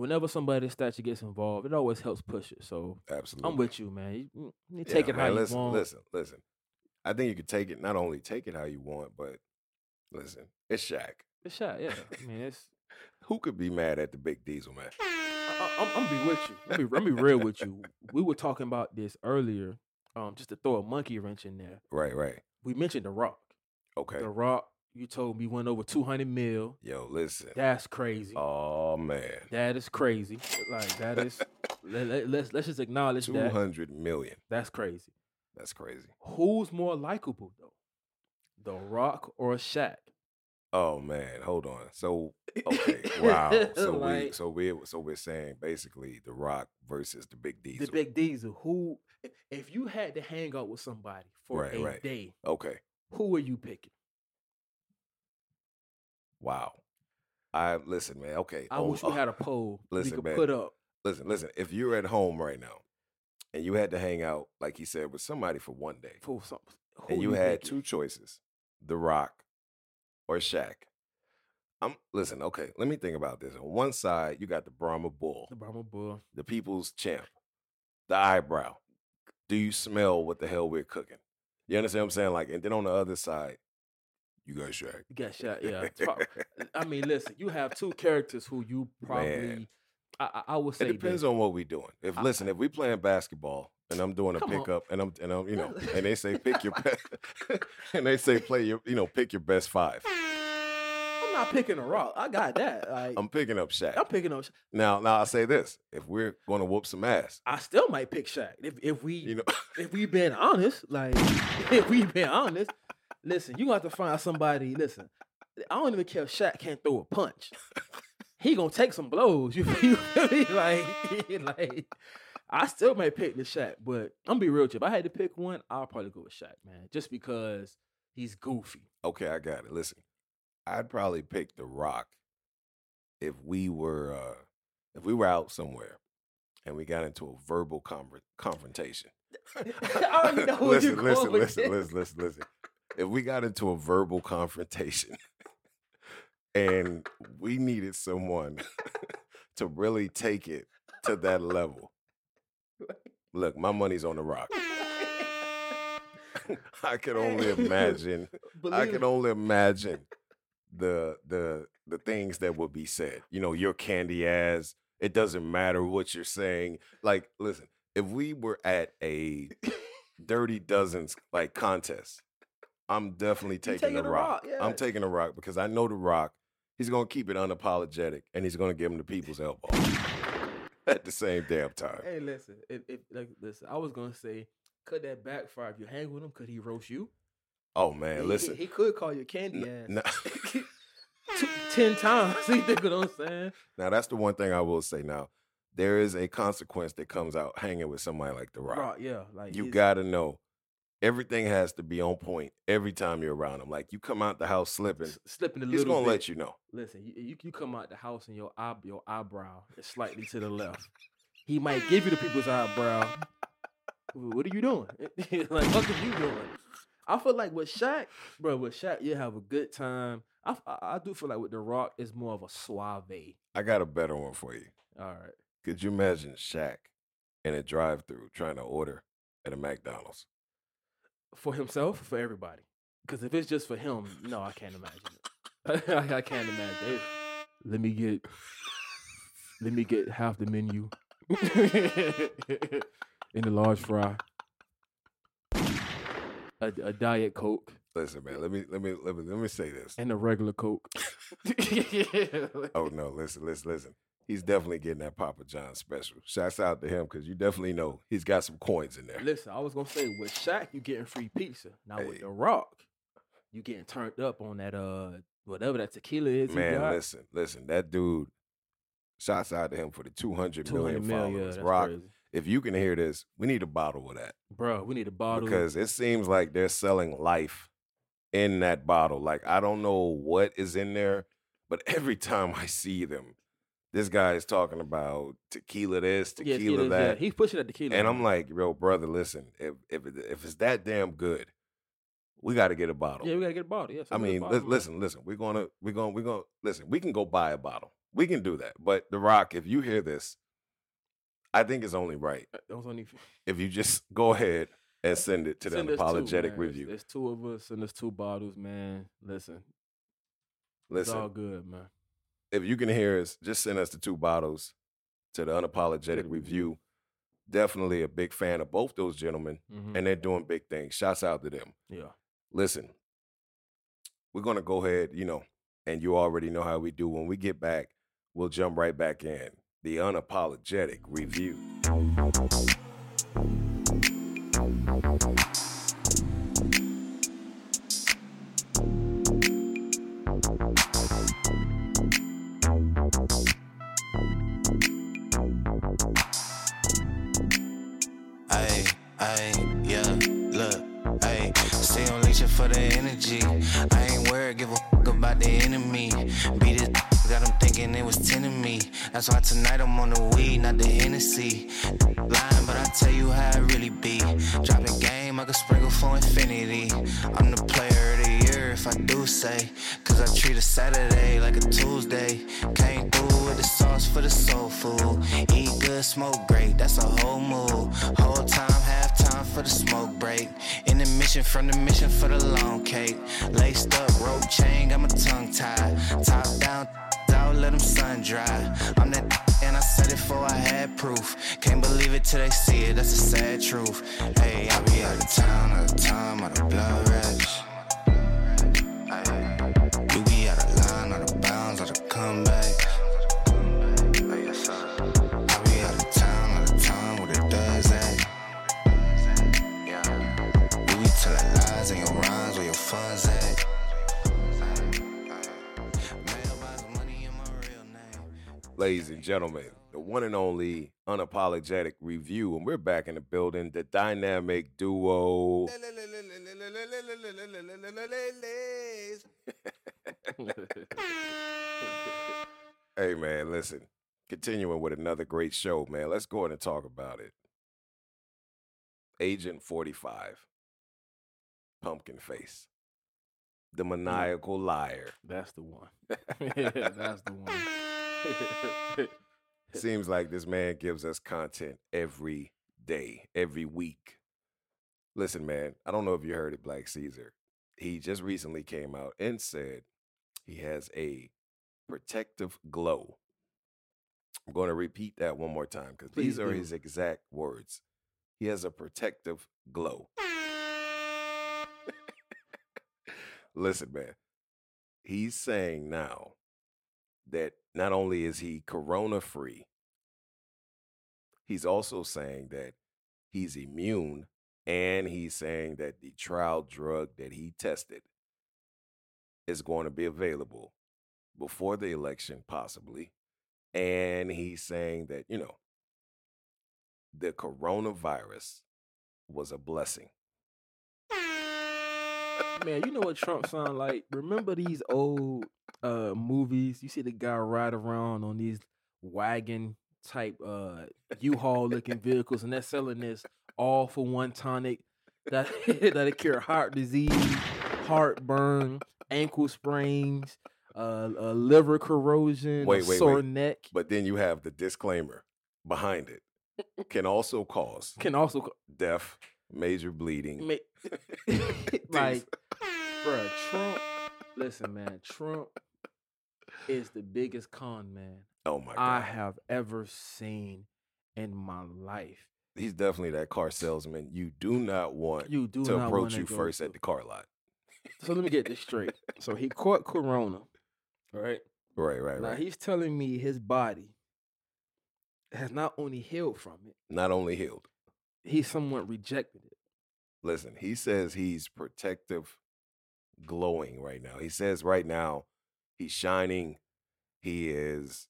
[SPEAKER 2] whenever somebody of stature gets involved, it always helps push it. So
[SPEAKER 1] Absolutely.
[SPEAKER 2] I'm with you, man. You, you- you
[SPEAKER 1] Yeah,
[SPEAKER 2] take it
[SPEAKER 1] man,
[SPEAKER 2] how
[SPEAKER 1] listen,
[SPEAKER 2] you want.
[SPEAKER 1] Listen, listen. I think you could take it. Not only take it how you want, but listen, it's Shaq.
[SPEAKER 2] It's Shaq, yeah. I mean, it's.
[SPEAKER 1] Who could be mad at the Big Diesel, man?
[SPEAKER 2] I, I'm, I'm be with you. Let me let me be real with you. We were talking about this earlier. Um, just to throw a monkey wrench in there.
[SPEAKER 1] Right, right.
[SPEAKER 2] We mentioned the Rock.
[SPEAKER 1] Okay.
[SPEAKER 2] The Rock. You told me went over 200 mil.
[SPEAKER 1] Yo, listen.
[SPEAKER 2] That's crazy.
[SPEAKER 1] Oh man.
[SPEAKER 2] That is crazy. Like that is. let, let, let's let's just acknowledge
[SPEAKER 1] Two
[SPEAKER 2] that.
[SPEAKER 1] hundred million.
[SPEAKER 2] That's crazy.
[SPEAKER 1] That's crazy.
[SPEAKER 2] Who's more likable though? The Rock or Shaq?
[SPEAKER 1] Oh man, hold on. So okay, wow. So we so we so we're saying basically the Rock versus the Big Diesel.
[SPEAKER 2] The Big Diesel. Who? if- If you had to hang out with somebody for
[SPEAKER 1] Right,
[SPEAKER 2] a
[SPEAKER 1] right.
[SPEAKER 2] day,
[SPEAKER 1] okay.
[SPEAKER 2] who are you picking?
[SPEAKER 1] Wow. I listen, man. Okay.
[SPEAKER 2] I
[SPEAKER 1] oh,
[SPEAKER 2] wish we
[SPEAKER 1] oh,
[SPEAKER 2] had a poll
[SPEAKER 1] listen,
[SPEAKER 2] we could
[SPEAKER 1] man.
[SPEAKER 2] put up.
[SPEAKER 1] listen, listen. If you're at home right now and you had to hang out, like he said, with somebody for one day,
[SPEAKER 2] for some.
[SPEAKER 1] and you had
[SPEAKER 2] picking?
[SPEAKER 1] two choices, The Rock or Shaq. I'm listen, okay, let me think about this. On one side, you got the Brahma Bull,
[SPEAKER 2] The Brahma Bull.
[SPEAKER 1] the people's champ, the eyebrow. Do you smell what the hell we're cooking? You understand what I'm saying? Like, and then on the other side, you got Shaq.
[SPEAKER 2] You got Shaq. Yeah. I mean, listen. You have two characters who you probably. I, I would say
[SPEAKER 1] It depends
[SPEAKER 2] this.
[SPEAKER 1] on what we're doing. If
[SPEAKER 2] I-
[SPEAKER 1] listen, if we playing basketball and I'm doing a pickup and I'm and I'm you know and they say pick your best and they say play your you know pick your best five.
[SPEAKER 2] I'm not picking a rock. I got that. Like,
[SPEAKER 1] I'm picking up Shaq.
[SPEAKER 2] I'm picking up.
[SPEAKER 1] Now now I say this: if we're going to whoop some ass,
[SPEAKER 2] I still might pick Shaq if if we
[SPEAKER 1] you know,
[SPEAKER 2] if we been honest. Like if we been honest. Listen, you gonna have to find somebody. Listen, I don't even care if Shaq can't throw a punch. He gonna take some blows. You feel me? Like, like I still might pick the Shaq, but I'm gonna be real. with you. If I had to pick one, I'll probably go with Shaq, man, just because he's goofy.
[SPEAKER 1] okay, I got it. Listen, I'd probably pick The Rock if we were uh if we were out somewhere and we got into a verbal conver- confrontation.
[SPEAKER 2] I already know
[SPEAKER 1] listen,
[SPEAKER 2] you're
[SPEAKER 1] listen,
[SPEAKER 2] with
[SPEAKER 1] listen, listen, listen, listen. If we got into a verbal confrontation and we needed someone to really take it to that level, look, my money's on the rock. I can only imagine. I can only imagine the the the things that would be said. You know, your candy ass. It doesn't matter what you're saying. Like, listen, if we were at a dirty dozens like contest, I'm definitely taking,
[SPEAKER 2] taking
[SPEAKER 1] the
[SPEAKER 2] The
[SPEAKER 1] rock.
[SPEAKER 2] Rock, yeah.
[SPEAKER 1] I'm taking the rock because I know the rock. He's gonna keep it unapologetic and he's gonna give him the people's elbow at the same damn time.
[SPEAKER 2] Hey, listen. If, if like, listen, I was gonna say, could that backfire if you hang with him? Could he roast you?
[SPEAKER 1] Oh man,
[SPEAKER 2] He-
[SPEAKER 1] listen.
[SPEAKER 2] he, he could call you candy ass
[SPEAKER 1] Now,
[SPEAKER 2] two, ten times. You think what I'm saying?
[SPEAKER 1] now that's the one thing I will say. Now there is a consequence that comes out hanging with somebody like the rock.
[SPEAKER 2] Rock, yeah, like
[SPEAKER 1] you got to know everything has to be on point every time you're around him. Like you come out the house slipping,
[SPEAKER 2] s- slipping a little.
[SPEAKER 1] he's gonna
[SPEAKER 2] bit.
[SPEAKER 1] let you know.
[SPEAKER 2] Listen, you, you you come out the house and your eye, your eyebrow is slightly to the left. He might give you the people's eyebrow. What are you doing? like what are you doing? I feel like with Shaq, bro, with Shaq, you have a good time. I I do feel like with The Rock, it's more of a suave.
[SPEAKER 1] I got a better one for you.
[SPEAKER 2] All right,
[SPEAKER 1] Could you imagine Shaq in a drive-through trying to order at a McDonald's?
[SPEAKER 2] For himself, for everybody. Because if it's just for him, no, I can't imagine it. I, I can't imagine it. Let me get, let me get half the menu in the large fry, a, a diet coke,
[SPEAKER 1] Listen, man. Let me let me let me let me say this.
[SPEAKER 2] and a regular coke.
[SPEAKER 1] Oh no, listen, listen, listen. He's definitely getting that Papa John special. Shouts out to him because you definitely know he's got some coins in there.
[SPEAKER 2] Listen, I was gonna say with Shaq, you getting free pizza. Now with The Rock, you getting turned up on that uh whatever that tequila is.
[SPEAKER 1] Man, listen, listen. That dude. Shouts out to him for the 200 million
[SPEAKER 2] 200 mil, yeah,
[SPEAKER 1] followers.
[SPEAKER 2] that's
[SPEAKER 1] Rock,
[SPEAKER 2] crazy.
[SPEAKER 1] if you can hear this, we need a bottle of that
[SPEAKER 2] Bro, we need a bottle.
[SPEAKER 1] because it seems like they're selling life in that bottle. Like I don't know what is in there, but every time I see them, this guy is talking about tequila this,
[SPEAKER 2] yeah,
[SPEAKER 1] tequila
[SPEAKER 2] tequilas,
[SPEAKER 1] that.
[SPEAKER 2] Yeah. He's pushing that tequila.
[SPEAKER 1] And I'm like, yo, brother, listen, if if if it's that damn good, we got to get a bottle.
[SPEAKER 2] yeah, we gotta get a bottle. Yeah,
[SPEAKER 1] I
[SPEAKER 2] send us a
[SPEAKER 1] mean,
[SPEAKER 2] bottle,
[SPEAKER 1] li- listen, listen, we're gonna we're gonna we're gonna listen. We can go buy a bottle. We can do that. But The Rock, if you hear this, I think it's only right
[SPEAKER 2] Uh, only
[SPEAKER 1] if you just go ahead and send it to the
[SPEAKER 2] send us two,
[SPEAKER 1] unapologetic
[SPEAKER 2] man. There's-
[SPEAKER 1] review.
[SPEAKER 2] There's two of us. and there's two bottles, man. Listen, listen, it's all good, man.
[SPEAKER 1] If you can hear us, just send us the two bottles to the unapologetic
[SPEAKER 2] the review.
[SPEAKER 1] Definitely a big fan of both those gentlemen,
[SPEAKER 2] Mhm.
[SPEAKER 1] and they're doing big things. Shouts out to them.
[SPEAKER 2] Yeah.
[SPEAKER 1] listen, we're gonna go ahead, you know, and you already know how we do. When we get back, we'll jump right back in the unapologetic review.
[SPEAKER 4] That's why tonight I'm on the weed, not the Hennessy. Lying, but I tell you how it really be. Dropping game, I can sprinkle for infinity. I'm the player of the year if I do say. Cause I treat a Saturday like a Tuesday. Came through with the sauce for the soul food. Eat good, smoke great, that's a whole move. Whole time, half time for the smoke break. In the mission, from the mission for the long cake. Laced up, rope chain, got my tongue tied. Top down, out, let them sun dry. I'm that and I said it before I had proof. Can't believe it till they see it, that's a sad truth. Hey, I be out of town, out of time, out of blood rush.
[SPEAKER 1] Gentlemen, the one and only unapologetic review, and we're back in the building. The dynamic duo. Hey man, listen. Continuing with another great show, man. Let's go ahead and talk about it. Agent 45. Pumpkin face. The maniacal liar.
[SPEAKER 2] That's the one. yeah, That's the one.
[SPEAKER 1] Seems like this man gives us content every day, every week. Listen, man, I don't know if you heard it, Black Caesar. He just recently came out and said he has a protective glow. I'm going to repeat that one more time because these are
[SPEAKER 2] do.
[SPEAKER 1] his exact words. He has a protective glow. Listen, man, he's saying now that not only is he corona free, he's also saying that he's immune and he's saying that the trial drug that he tested is going to be available before the election, possibly. And he's saying that, you know, the coronavirus was a blessing.
[SPEAKER 2] Man, you know what Trump sound like? Remember these old uh movies? You see the guy ride around on these wagon type uh U-Haul looking vehicles and they're selling this all for one tonic that that cure heart disease, heartburn, ankle sprains, uh, uh liver corrosion,
[SPEAKER 1] Wait, wait,
[SPEAKER 2] sore
[SPEAKER 1] wait.
[SPEAKER 2] neck.
[SPEAKER 1] But then you have the disclaimer behind it can also cause
[SPEAKER 2] Can also co-
[SPEAKER 1] death, major bleeding.
[SPEAKER 2] ma- like, bruh, Trump. Listen, man, Trump is the biggest con man
[SPEAKER 1] oh my god, I
[SPEAKER 2] have ever seen in my life.
[SPEAKER 1] he's definitely that car salesman. You do not want
[SPEAKER 2] You do
[SPEAKER 1] to
[SPEAKER 2] not
[SPEAKER 1] approach you first
[SPEAKER 2] to-
[SPEAKER 1] at the car lot.
[SPEAKER 2] So let me get this straight. So he caught Corona, right?
[SPEAKER 1] Right, right,
[SPEAKER 2] Now
[SPEAKER 1] right.
[SPEAKER 2] he's telling me his body has not only healed from it,
[SPEAKER 1] Not only healed.
[SPEAKER 2] He somewhat rejected it.
[SPEAKER 1] Listen, he says he's protective, glowing right now. He says right now he's shining. He is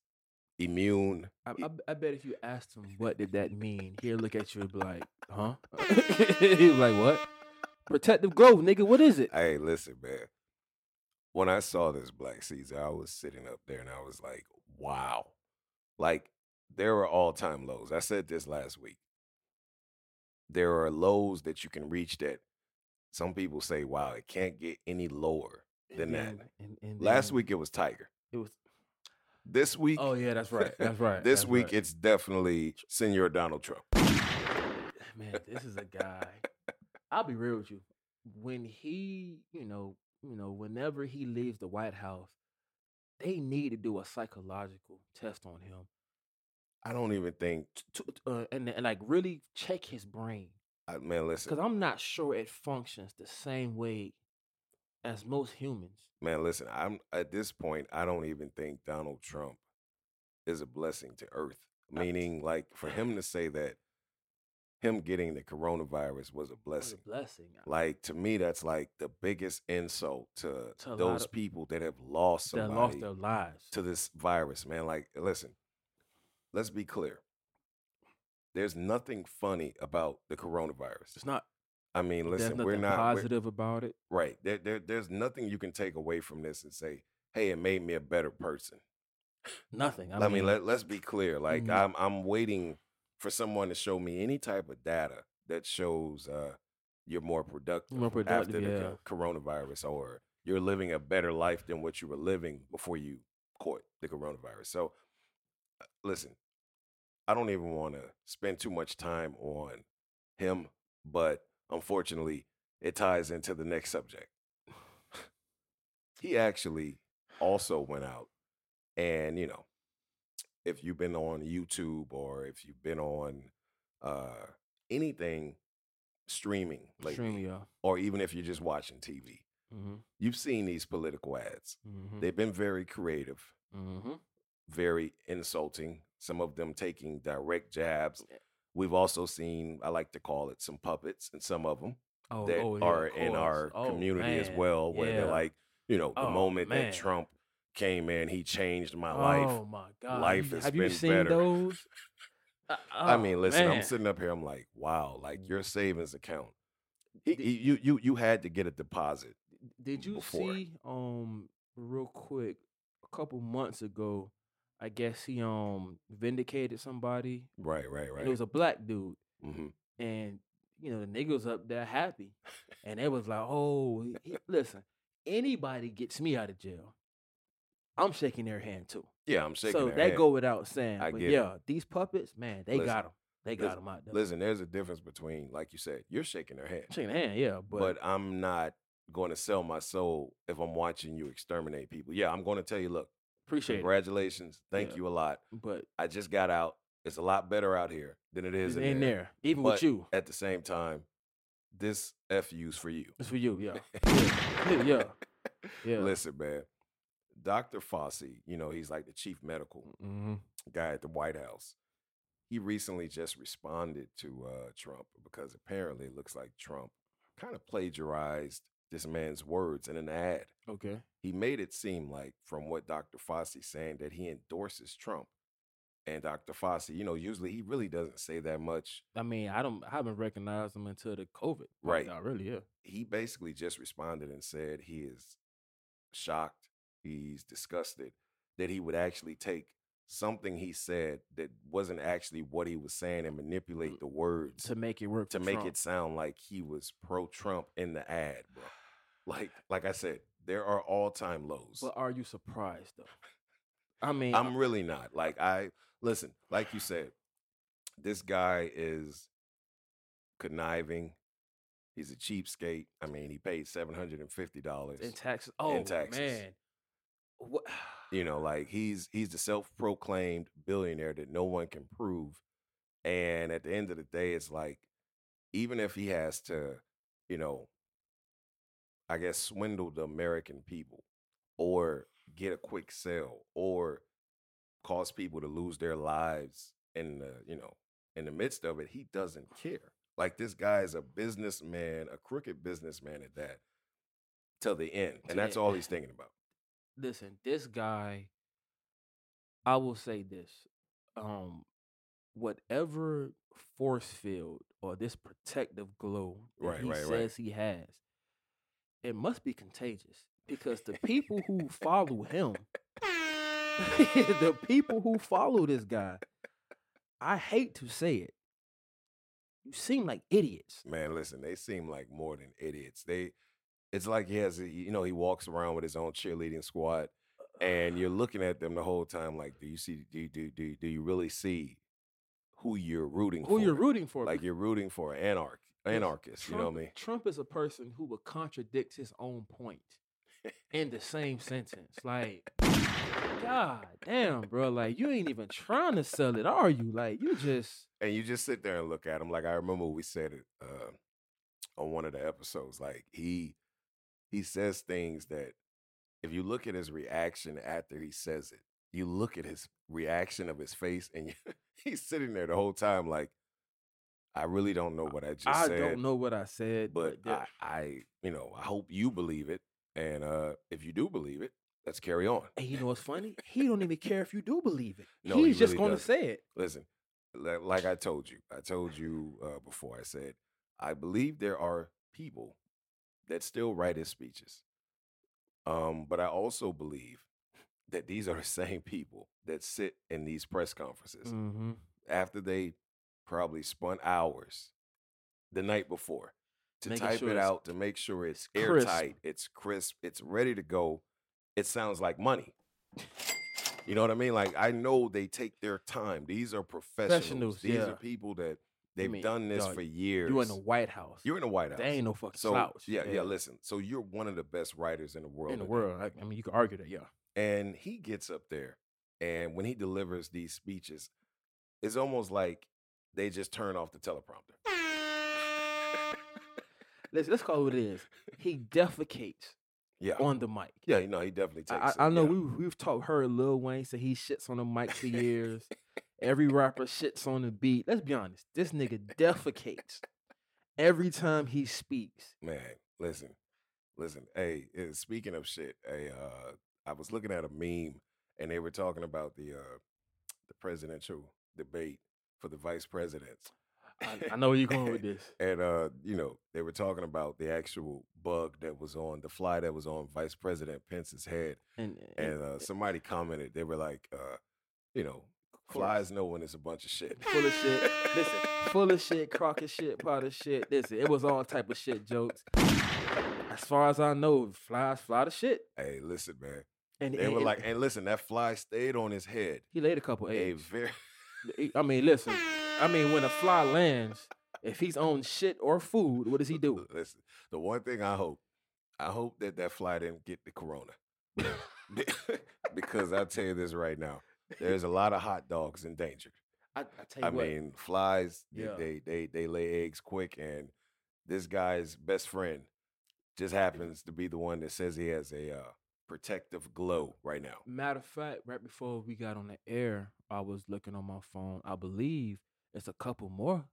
[SPEAKER 1] immune.
[SPEAKER 2] I, I, I bet if you asked him what did that mean, he'll look at you and be like, "Huh?" he was like, "What? Protective glow, nigga. What is it?"
[SPEAKER 1] Hey, listen, man. When I saw this Black Caesar, I was sitting up there and I was like, wow. Like, there were all time lows. I said this last week. There are lows that you can reach that some people say, wow, it can't get any lower eh, than that.
[SPEAKER 2] And- and- and
[SPEAKER 1] Last week it was Tiger.
[SPEAKER 2] it was.
[SPEAKER 1] This week,
[SPEAKER 2] Oh yeah, that's right. That's right.
[SPEAKER 1] this
[SPEAKER 2] that's
[SPEAKER 1] week
[SPEAKER 2] right.
[SPEAKER 1] it's definitely Senor Donald Trump.
[SPEAKER 2] man, this is a guy. I'll be real with you. When he, you know, you know, whenever he leaves the White House, they need to do a psychological test on him
[SPEAKER 1] I don't even think,
[SPEAKER 2] to, uh, and, and like really check his brain
[SPEAKER 1] I, man, listen,
[SPEAKER 2] because I'm not sure it functions the same way as most humans.
[SPEAKER 1] man, listen. I'm at this point. I don't even think Donald Trump is a blessing to Earth. Meaning, like for him to say that him getting the coronavirus was a
[SPEAKER 2] What a
[SPEAKER 1] blessing.
[SPEAKER 2] blessing.
[SPEAKER 1] Like to me, that's like the biggest insult to,
[SPEAKER 2] To
[SPEAKER 1] those
[SPEAKER 2] of-
[SPEAKER 1] people that have lost
[SPEAKER 2] That lost their lives.
[SPEAKER 1] to this virus, man. Like, listen, let's be clear. There's nothing funny about the coronavirus.
[SPEAKER 2] It's not.
[SPEAKER 1] I mean, listen, we're not we're-
[SPEAKER 2] positive about it.
[SPEAKER 1] right. There, there, there's nothing you can take away from this and say, "Hey, it made me a better person."
[SPEAKER 2] Nothing. I,
[SPEAKER 1] I, mean,
[SPEAKER 2] mean,
[SPEAKER 1] let, let's be clear. Like,
[SPEAKER 2] Mhm.
[SPEAKER 1] I'm, I'm waiting for someone to show me any type of data that shows uh, you're more productive,
[SPEAKER 2] More productive,
[SPEAKER 1] after the
[SPEAKER 2] yeah.
[SPEAKER 1] co- coronavirus, or you're living a better life than what you were living before you caught the coronavirus. So, listen, I don't even want to spend too much time on him, but unfortunately, it ties into the next subject. he actually also went out and, you know, if you've been on YouTube or if you've been on uh, anything streaming lately,
[SPEAKER 2] Streaming, yeah.
[SPEAKER 1] or even if you're just watching TV,
[SPEAKER 2] Mm-hmm.
[SPEAKER 1] you've seen these political ads.
[SPEAKER 2] Mm-hmm.
[SPEAKER 1] They've been very creative,
[SPEAKER 2] mm-hmm.
[SPEAKER 1] Very insulting, some of them taking direct jabs. We've also seen, I like to call it, some puppets and some of them
[SPEAKER 2] Oh,
[SPEAKER 1] that
[SPEAKER 2] oh, yeah,
[SPEAKER 1] are in our
[SPEAKER 2] Oh,
[SPEAKER 1] community as well, where they're like, you know, the
[SPEAKER 2] Oh,
[SPEAKER 1] moment
[SPEAKER 2] man.
[SPEAKER 1] that Trump came in, he changed my life.
[SPEAKER 2] Oh my god!
[SPEAKER 1] life
[SPEAKER 2] You-
[SPEAKER 1] has
[SPEAKER 2] Have you
[SPEAKER 1] been
[SPEAKER 2] seen
[SPEAKER 1] better.
[SPEAKER 2] those? Uh,
[SPEAKER 1] I
[SPEAKER 2] oh,
[SPEAKER 1] mean, listen, I'm sitting up here, I'm like, wow, like your savings account. He,
[SPEAKER 2] Did-
[SPEAKER 1] he- you you you had to get a deposit.
[SPEAKER 2] Did you
[SPEAKER 1] before.
[SPEAKER 2] see um real quick a couple months ago? I guess he um vindicated somebody,
[SPEAKER 1] Right, right,
[SPEAKER 2] and
[SPEAKER 1] right.
[SPEAKER 2] it was a black dude,
[SPEAKER 1] hmm
[SPEAKER 2] and you know the nigga was up there happy, and it was like, oh, he- listen, anybody gets me out of jail, I'm shaking their hand too.
[SPEAKER 1] Yeah, I'm shaking
[SPEAKER 2] so that
[SPEAKER 1] hand.
[SPEAKER 2] go without saying.
[SPEAKER 1] I
[SPEAKER 2] but
[SPEAKER 1] get it.
[SPEAKER 2] yeah, these puppets, man, they
[SPEAKER 1] Listen,
[SPEAKER 2] got them. They got them out there.
[SPEAKER 1] Listen, there's a difference between, like you said, you're shaking their hand,
[SPEAKER 2] shaking their hand, yeah,
[SPEAKER 1] but,
[SPEAKER 2] but,
[SPEAKER 1] I'm not going to sell my soul if I'm watching you exterminate people. Yeah, I'm going to tell you, look,
[SPEAKER 2] appreciate it.
[SPEAKER 1] congratulations, thank
[SPEAKER 2] Yeah.
[SPEAKER 1] you a lot.
[SPEAKER 2] But
[SPEAKER 1] I just got out. It's a lot better out here than it is in,
[SPEAKER 2] in
[SPEAKER 1] there.
[SPEAKER 2] there, even
[SPEAKER 1] But
[SPEAKER 2] with you,
[SPEAKER 1] At the same time, this FU's for you.
[SPEAKER 2] it's for you, yeah, yeah, yeah. yeah.
[SPEAKER 1] Listen, man. Dr. Fauci, you know, he's like the chief medical
[SPEAKER 2] Mm-hmm.
[SPEAKER 1] guy at the White House. He recently just responded to uh, Trump because apparently it looks like Trump kind of plagiarized this man's words in an ad.
[SPEAKER 2] Okay.
[SPEAKER 1] He made it seem like, from what Dr. Fauci saying, that he endorses Trump. And Dr. Fauci, you know, usually he really doesn't say that much.
[SPEAKER 2] I mean, I don't, I haven't recognized him until the COVID.
[SPEAKER 1] Right.
[SPEAKER 2] Not really, yeah.
[SPEAKER 1] He basically just responded and said he is shocked, he's disgusted that he would actually take something he said that wasn't actually what he was saying and manipulate mm, the words
[SPEAKER 2] To make it work.
[SPEAKER 1] to make
[SPEAKER 2] Trump.
[SPEAKER 1] it sound like he was pro Trump in the ad, bro. Like, like I said, there are all time lows.
[SPEAKER 2] But are you surprised though? I mean,
[SPEAKER 1] I'm really not. Like I listen, like you said, this guy is conniving. He's a cheapskate. I mean, he paid seven hundred and fifty dollars.
[SPEAKER 2] in taxes. Oh in
[SPEAKER 1] taxes.
[SPEAKER 2] man, what?
[SPEAKER 1] You know, like he's he's the self-proclaimed billionaire that no one can prove. And at the end of the day, it's like, even if he has to, you know, I guess swindle the American people or get a quick sale or cause people to lose their lives in the, you know, in the midst of it, he doesn't care. Like this guy is a businessman, a crooked businessman at that, till the end. And that's all he's thinking about.
[SPEAKER 2] listen, this guy, I will say this. Um, whatever force field or this protective glow that
[SPEAKER 1] Right,
[SPEAKER 2] he
[SPEAKER 1] right, right.
[SPEAKER 2] says he has, it must be contagious because the people who follow him, the people who follow this guy, I hate to say it, you seem like idiots.
[SPEAKER 1] Man, listen, they seem like more than idiots. They it's like he has a, you know, he walks around with his own cheerleading squad and you're uh. looking at them the whole time like, do you see do you, do do do you really see who you're rooting for.
[SPEAKER 2] Who
[SPEAKER 1] for?
[SPEAKER 2] you're rooting for?
[SPEAKER 1] Like you're rooting for an anarch anarchist, you know what I mean?
[SPEAKER 2] Trump is a person who would contradict his own point in the same sentence. Like, God damn, bro. Like, you ain't even trying to sell it, are you? Like, you just
[SPEAKER 1] And you just sit there and look at him. Like I remember we said it uh, on one of the episodes. Like he he says things that if you look at his reaction after he says it, you look at his reaction of his face, and he's sitting there the whole time like, I really don't know what I just
[SPEAKER 2] I
[SPEAKER 1] said, I
[SPEAKER 2] don't know what I said,
[SPEAKER 1] but
[SPEAKER 2] but,
[SPEAKER 1] I, I, you know, I hope you believe it, and uh, if you do believe it, let's carry on.
[SPEAKER 2] and you know what's funny? He don't even care if you do believe it.
[SPEAKER 1] No, he
[SPEAKER 2] He's just gonna say it.
[SPEAKER 1] Listen, like I told you, I told you uh, before. I said I believe there are people that still write his speeches, um, but I also believe that these are the same people that sit in these press conferences
[SPEAKER 2] Mm-hmm.
[SPEAKER 1] after they probably spent hours the night before to
[SPEAKER 2] Making
[SPEAKER 1] type
[SPEAKER 2] sure
[SPEAKER 1] it out to make sure it's, airtight, it's crisp, it's ready to go. It sounds like money. You know what I mean? Like I know they take their time. These are professionals.
[SPEAKER 2] Professionals,
[SPEAKER 1] These
[SPEAKER 2] yeah.
[SPEAKER 1] are people that they've
[SPEAKER 2] mean,
[SPEAKER 1] done this for years.
[SPEAKER 2] You're in the White House.
[SPEAKER 1] You're in the White House.
[SPEAKER 2] They ain't no fucking
[SPEAKER 1] so
[SPEAKER 2] slouch.
[SPEAKER 1] yeah, yeah, Listen, so you're one of the best writers in the world.
[SPEAKER 2] in the
[SPEAKER 1] today.
[SPEAKER 2] world. I, I mean, you could argue that, yeah.
[SPEAKER 1] And he gets up there, and when he delivers these speeches, it's almost like they just turn off the teleprompter.
[SPEAKER 2] Let's let's call it what it is. He defecates
[SPEAKER 1] Yeah,
[SPEAKER 2] on the mic.
[SPEAKER 1] yeah, you know, he definitely takes.
[SPEAKER 2] I,
[SPEAKER 1] it,
[SPEAKER 2] I know
[SPEAKER 1] yeah.
[SPEAKER 2] we we've talked heard Lil Wayne say he shits on the mic for years. Every rapper shits on the beat. Let's be honest. This nigga defecates every time he speaks.
[SPEAKER 1] Man, listen, listen. Hey, eh, speaking of shit, hey, uh, I was looking at a meme and they were talking about the uh, the presidential debate for the vice presidents.
[SPEAKER 2] I, I know where you're going with this.
[SPEAKER 1] And uh, you know, they were talking about the actual bug that was on the fly that was on Vice President Pence's head.
[SPEAKER 2] And, and
[SPEAKER 1] And uh, somebody commented, they were like, uh, you know, flies know when it's a bunch of shit.
[SPEAKER 2] full of shit. Listen, full of shit, crock of shit, pot of shit. Listen, it was all type of shit jokes. As far as I know, flies fly to shit.
[SPEAKER 1] Hey, listen, man.
[SPEAKER 2] And
[SPEAKER 1] They
[SPEAKER 2] and-
[SPEAKER 1] were like, and listen, that fly stayed on his head.
[SPEAKER 2] he laid a couple
[SPEAKER 1] A
[SPEAKER 2] eggs.
[SPEAKER 1] very
[SPEAKER 2] I mean, listen. I mean, when a fly lands, if he's on shit or food, what does he do?
[SPEAKER 1] Listen, the one thing I hope, I hope that that fly didn't get the corona. Because I'll tell you this right now, there's a lot of hot dogs endangered.
[SPEAKER 2] I, I tell you
[SPEAKER 1] I
[SPEAKER 2] what,
[SPEAKER 1] mean, flies, they-
[SPEAKER 2] Yeah.
[SPEAKER 1] they, they they lay eggs quick, and this guy's best friend just happens to be the one that says he has a uh, protective glow right now.
[SPEAKER 2] matter of fact, right before we got on the air, I was looking on my phone. I believe it's a couple more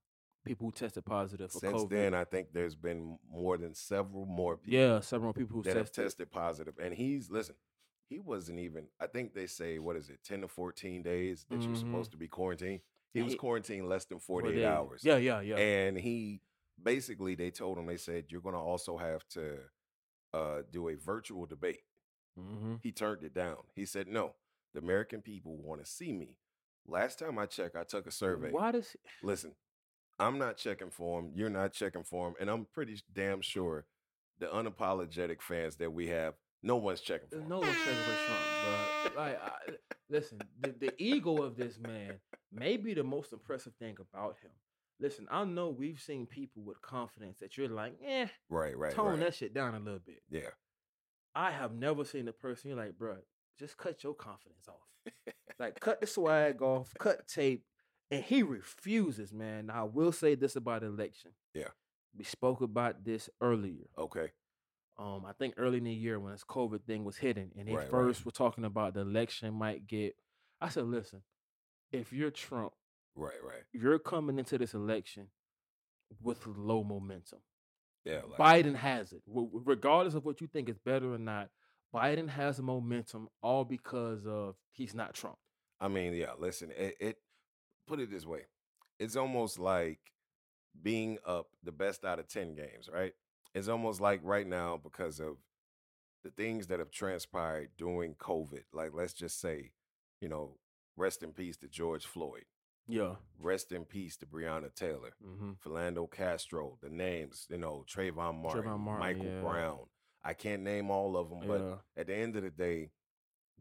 [SPEAKER 2] people who tested positive for
[SPEAKER 1] Since
[SPEAKER 2] COVID.
[SPEAKER 1] then, I think there's been more than several more people
[SPEAKER 2] yeah, several people who
[SPEAKER 1] that have
[SPEAKER 2] tested.
[SPEAKER 1] tested positive, and he's listen. He wasn't even. I think they say what is it, ten to fourteen days that you're
[SPEAKER 2] Mhm.
[SPEAKER 1] supposed to be quarantined. He was quarantined less than forty eight hours.
[SPEAKER 2] Yeah, yeah, yeah.
[SPEAKER 1] and he basically they told him they said you're going to also have to uh, do a virtual debate.
[SPEAKER 2] Hmm
[SPEAKER 1] He turned it down. He said no. The American people want to see me. Last time I checked, I took a survey.
[SPEAKER 2] Why does
[SPEAKER 1] Listen, I'm not checking for him. You're not checking for him, and I'm pretty damn sure the unapologetic fans that we have No one's checking for him.
[SPEAKER 2] No one's checking for Trump, bro. Like, I, listen, the, the ego of this man may be the most impressive thing about him. Listen, I know we've seen people with confidence that you're like, eh,
[SPEAKER 1] Right, right,
[SPEAKER 2] tone
[SPEAKER 1] right.
[SPEAKER 2] that shit down a little bit.
[SPEAKER 1] Yeah.
[SPEAKER 2] I have never seen a person you're like, bro, just cut your confidence off. like, cut the swag off, cut tape. And he refuses, man. Now, I will say this about election.
[SPEAKER 1] Yeah.
[SPEAKER 2] We spoke about this earlier.
[SPEAKER 1] Okay.
[SPEAKER 2] Um, I think early in the year when this COVID thing was hitting, and they
[SPEAKER 1] Right, right.
[SPEAKER 2] first were talking about the election might get. I said, listen, if you're Trump,
[SPEAKER 1] Right, right.
[SPEAKER 2] you're coming into this election with low momentum.
[SPEAKER 1] Yeah. Like,
[SPEAKER 2] Biden has it, W- regardless of what you think is better or not. Biden has the momentum, all because of he's not Trump.
[SPEAKER 1] I mean, yeah, listen, it, it put it this way. It's almost like being up the best out of 10 games, right? It's almost like right now because of the things that have transpired during COVID. Like, let's just say, you know, rest in peace to George Floyd.
[SPEAKER 2] Yeah.
[SPEAKER 1] Rest in peace to Breonna Taylor,
[SPEAKER 2] Mm-hmm.
[SPEAKER 1] Philando Castile, the names, you know, Trayvon Martin,
[SPEAKER 2] Martin,
[SPEAKER 1] Michael
[SPEAKER 2] yeah.
[SPEAKER 1] Brown. I can't name all of them, but
[SPEAKER 2] Yeah.
[SPEAKER 1] at the end of the day,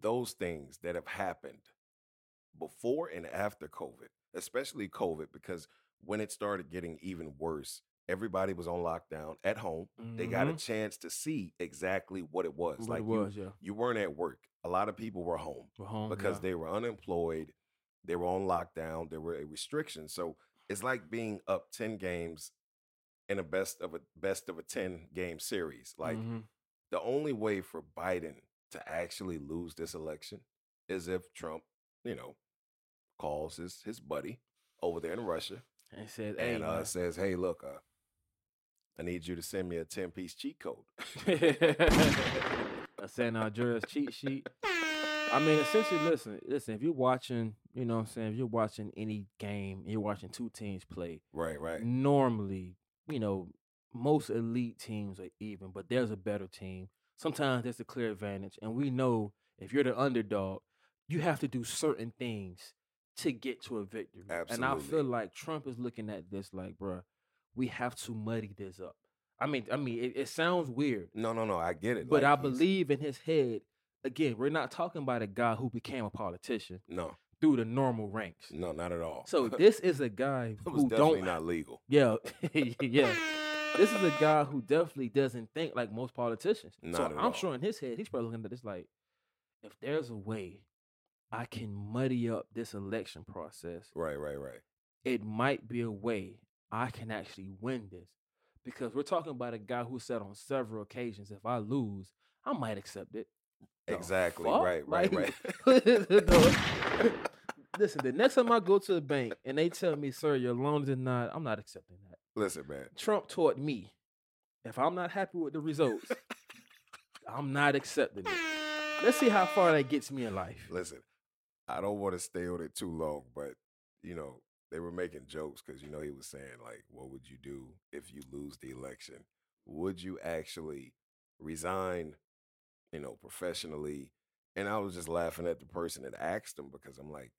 [SPEAKER 1] those things that have happened before and after COVID, especially COVID, because when it started getting even worse, everybody was on lockdown at home. They got a
[SPEAKER 2] Mhm.
[SPEAKER 1] chance to see exactly what it was.
[SPEAKER 2] What
[SPEAKER 1] like
[SPEAKER 2] it was, yeah.
[SPEAKER 1] you, you weren't at work. A lot of people were home
[SPEAKER 2] We're home
[SPEAKER 1] because
[SPEAKER 2] yeah.
[SPEAKER 1] they were unemployed, they were on lockdown, there were a restriction. So it's like being up 10 games in a best of a best of a 10 game series. Like
[SPEAKER 2] Mhm.
[SPEAKER 1] the only way for Biden to actually lose this election is if Trump, you know, calls his his buddy over there in Russia
[SPEAKER 2] and said, "Hey,
[SPEAKER 1] and uh, says, "Hey, look, uh, I need you to send me a ten piece cheat code."
[SPEAKER 2] a San Andreas cheat sheet. I mean, essentially, listen, listen. If you're watching, you know, what I'm saying, if you're watching any game, you're watching two teams play.
[SPEAKER 1] right, right,
[SPEAKER 2] Normally, you know, most elite teams are even, but there's a better team. Sometimes there's a clear advantage, and we know if you're the underdog, you have to do certain things to get to a victory. Absolutely. And I feel like Trump is looking at this like, bruh, we have to muddy this up. I mean, I mean, it, it sounds weird,
[SPEAKER 1] No, no, no. I get it.
[SPEAKER 2] but
[SPEAKER 1] like,
[SPEAKER 2] I believe in his head. Again, we're not talking about a guy who became a politician
[SPEAKER 1] No,
[SPEAKER 2] through the normal ranks.
[SPEAKER 1] no, not at all.
[SPEAKER 2] So this is a guy who
[SPEAKER 1] definitely
[SPEAKER 2] don't.
[SPEAKER 1] not legal.
[SPEAKER 2] Yeah, yeah. This is a guy who definitely doesn't think like most politicians.
[SPEAKER 1] Not
[SPEAKER 2] so
[SPEAKER 1] at
[SPEAKER 2] I'm
[SPEAKER 1] all.
[SPEAKER 2] sure in his head, he's probably looking at this like, if there's a way I can muddy up this election process,
[SPEAKER 1] Right, right, right.
[SPEAKER 2] it might be a way I can actually win this. Because we're talking about a guy who said on several occasions, if I lose, I might accept it.
[SPEAKER 1] Exactly.
[SPEAKER 2] fuck?
[SPEAKER 1] Right, right,
[SPEAKER 2] Like,
[SPEAKER 1] right.
[SPEAKER 2] Listen, the next time I go to the bank and they tell me, sir, your loan is denied, I'm not accepting that.
[SPEAKER 1] Listen, man.
[SPEAKER 2] Trump taught me if I'm not happy with the results, I'm not accepting it. Let's see how far that gets me in life.
[SPEAKER 1] Listen, I don't want to stay on it too long, but you know, they were making jokes because you know he was saying like, "What would you do if you lose the election? Would you actually resign? You know, professionally?" And I was just laughing at the person that asked him because I'm like,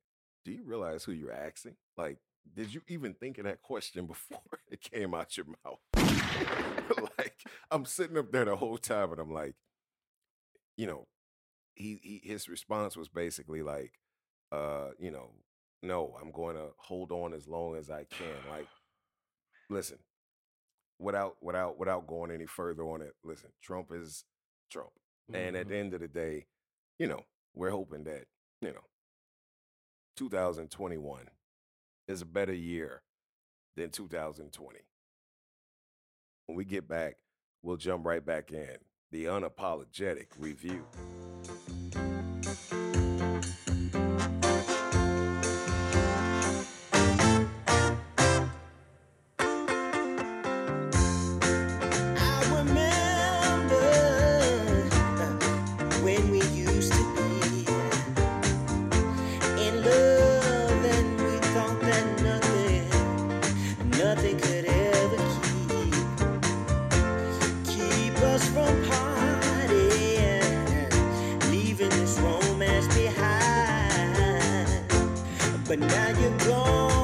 [SPEAKER 1] "Do you realize who you're asking? Like, did you even think of that question before it came out your mouth?" like, I'm sitting up there the whole time, and I'm like, you know, he, he his response was basically like, uh, you know, no, I'm going to hold on as long as I can. Like, listen, without without without going any further on it, listen, Trump is Trump, and at the
[SPEAKER 2] Mhm.
[SPEAKER 1] end of the day, you know, we're hoping that you know, 2021 is a better year than 2020. When we get back, we'll jump right back in the unapologetic review.
[SPEAKER 5] But now you're gone,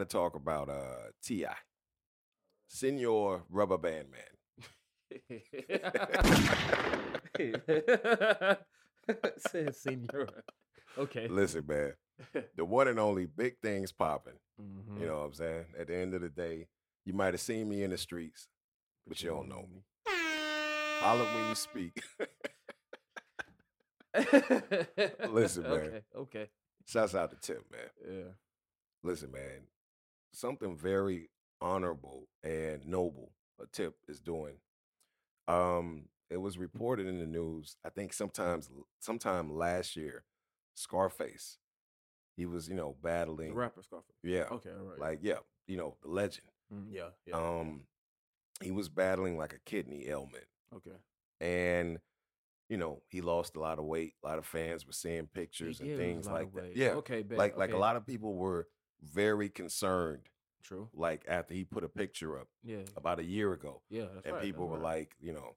[SPEAKER 1] to talk about uh T.I., Senor Rubber Band Man.
[SPEAKER 2] Says senor. Okay.
[SPEAKER 1] Listen, man, the one and only big things popping.
[SPEAKER 2] Mhm.
[SPEAKER 1] You know what I'm saying? At the end of the day, you might have seen me in the streets, but you don't know me. Holla when you speak. Listen, man.
[SPEAKER 2] Okay. Okay.
[SPEAKER 1] Shouts out to Tip, man.
[SPEAKER 2] Yeah.
[SPEAKER 1] Listen, man, something very honorable and noble a tip is doing. Um, it was reported in the news, I think sometimes sometime last year, Scarface. He was, you know, battling The
[SPEAKER 2] rapper Scarface.
[SPEAKER 1] yeah.
[SPEAKER 2] Okay. All right.
[SPEAKER 1] Like, yeah, you know, the legend.
[SPEAKER 2] Mm, yeah. Yeah.
[SPEAKER 1] Um, he was battling like a kidney ailment.
[SPEAKER 2] okay.
[SPEAKER 1] And, you know, he lost a lot of weight. A lot of fans were seeing pictures
[SPEAKER 2] He
[SPEAKER 1] and
[SPEAKER 2] did lose a
[SPEAKER 1] things like that. Yeah.
[SPEAKER 2] Okay. Bet.
[SPEAKER 1] Like like a lot of people were very concerned
[SPEAKER 2] True.
[SPEAKER 1] like after he put a mm. picture up
[SPEAKER 2] Yeah.
[SPEAKER 1] about a year ago,
[SPEAKER 2] Yeah.
[SPEAKER 1] And
[SPEAKER 2] right.
[SPEAKER 1] people were
[SPEAKER 2] right.
[SPEAKER 1] like, you know,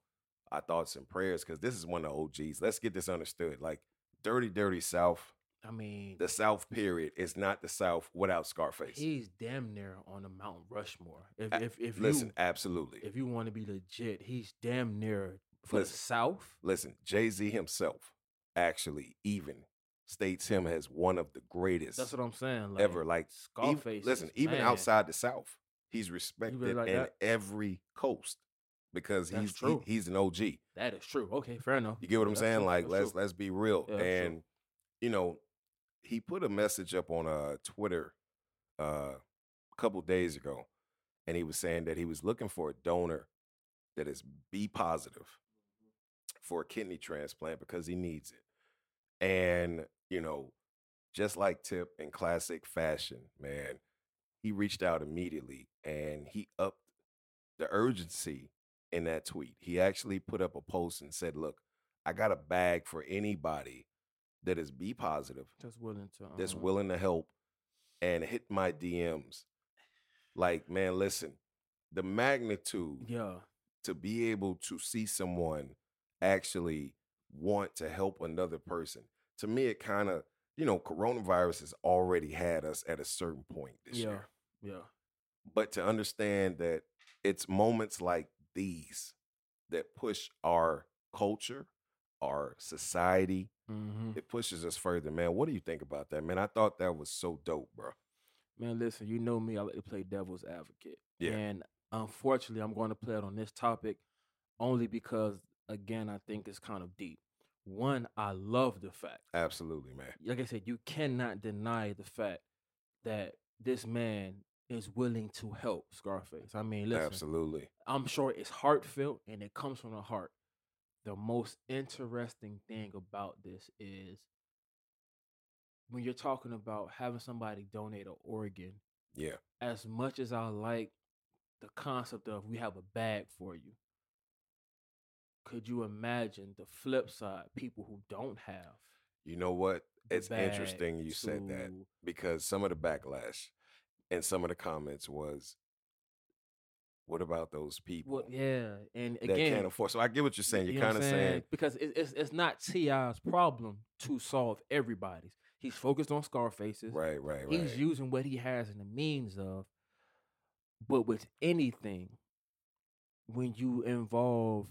[SPEAKER 1] our thoughts and prayers because this is one of the OGs. Let's get this understood. Like, dirty, dirty South,
[SPEAKER 2] I mean,
[SPEAKER 1] the South period is not the South without Scarface.
[SPEAKER 2] he's damn near on the Mount Rushmore. If if if
[SPEAKER 1] Listen,
[SPEAKER 2] you
[SPEAKER 1] absolutely.
[SPEAKER 2] if you want to be legit, he's damn near for the South.
[SPEAKER 1] Listen, Jay Z himself actually even states him as one of the greatest
[SPEAKER 2] That's what I'm saying. Like,
[SPEAKER 1] ever. Like, even-
[SPEAKER 2] Scarface.
[SPEAKER 1] listen,
[SPEAKER 2] is-
[SPEAKER 1] even
[SPEAKER 2] man,
[SPEAKER 1] outside the South, he's respected
[SPEAKER 2] like
[SPEAKER 1] in
[SPEAKER 2] that?
[SPEAKER 1] every coast because
[SPEAKER 2] That's
[SPEAKER 1] he's he-
[SPEAKER 2] true.
[SPEAKER 1] he's an OG.
[SPEAKER 2] That is true. Okay, fair enough.
[SPEAKER 1] You get what I'm
[SPEAKER 2] That's
[SPEAKER 1] saying?
[SPEAKER 2] true,
[SPEAKER 1] Like,
[SPEAKER 2] that's
[SPEAKER 1] let's
[SPEAKER 2] true.
[SPEAKER 1] let's be real.
[SPEAKER 2] Yeah, that's true.
[SPEAKER 1] and you know, he put a message up on uh Twitter uh a couple days ago, and he was saying that he was looking for a donor that is B positive for a kidney transplant because he needs it. And, you know, just like Tip in classic fashion, man, he reached out immediately and he upped the urgency in that tweet. He actually put up a post and said, Look, I got a bag for anybody that is B positive,
[SPEAKER 2] Just willing to.
[SPEAKER 1] that's
[SPEAKER 2] uh,
[SPEAKER 1] willing to help and hit my DMs. Like, man, listen, the magnitude
[SPEAKER 2] Yeah.
[SPEAKER 1] to be able to see someone actually want to help another person. To me, it kind of, you know, coronavirus has already had us at a certain point this
[SPEAKER 2] Yeah.
[SPEAKER 1] year.
[SPEAKER 2] Yeah.
[SPEAKER 1] But to understand that it's moments like these that push our culture, our society,
[SPEAKER 2] hmm
[SPEAKER 1] it pushes us further, man. What do you think about that, man? I thought that was so dope, bro.
[SPEAKER 2] Man, listen, you know me. I like to play devil's advocate.
[SPEAKER 1] Yeah.
[SPEAKER 2] And unfortunately, I'm going to play it on this topic only because, again, I think it's kind of deep. One, I love the fact,
[SPEAKER 1] Absolutely, man.
[SPEAKER 2] like I said, you cannot deny the fact that this man is willing to help Scarface. I mean, listen,
[SPEAKER 1] Absolutely.
[SPEAKER 2] I'm sure it's heartfelt and it comes from the heart. The most interesting thing about this is when you're talking about having somebody donate an organ,
[SPEAKER 1] Yeah.
[SPEAKER 2] as much as I like the concept of we have a bag for you, could you imagine the flip side? People who don't have
[SPEAKER 1] You know what? It's interesting you said that because some of the backlash and some of the comments was, what about those people
[SPEAKER 2] Well, yeah, and
[SPEAKER 1] that
[SPEAKER 2] again,
[SPEAKER 1] can't afford? So I get what you're saying.
[SPEAKER 2] you
[SPEAKER 1] You're
[SPEAKER 2] know
[SPEAKER 1] kind of
[SPEAKER 2] I'm
[SPEAKER 1] saying,
[SPEAKER 2] because it, it's it's not T.I.'s problem to solve everybody's. He's focused on Scarface's.
[SPEAKER 1] right, right, right.
[SPEAKER 2] He's using what he has in the means of. But with anything, when you involve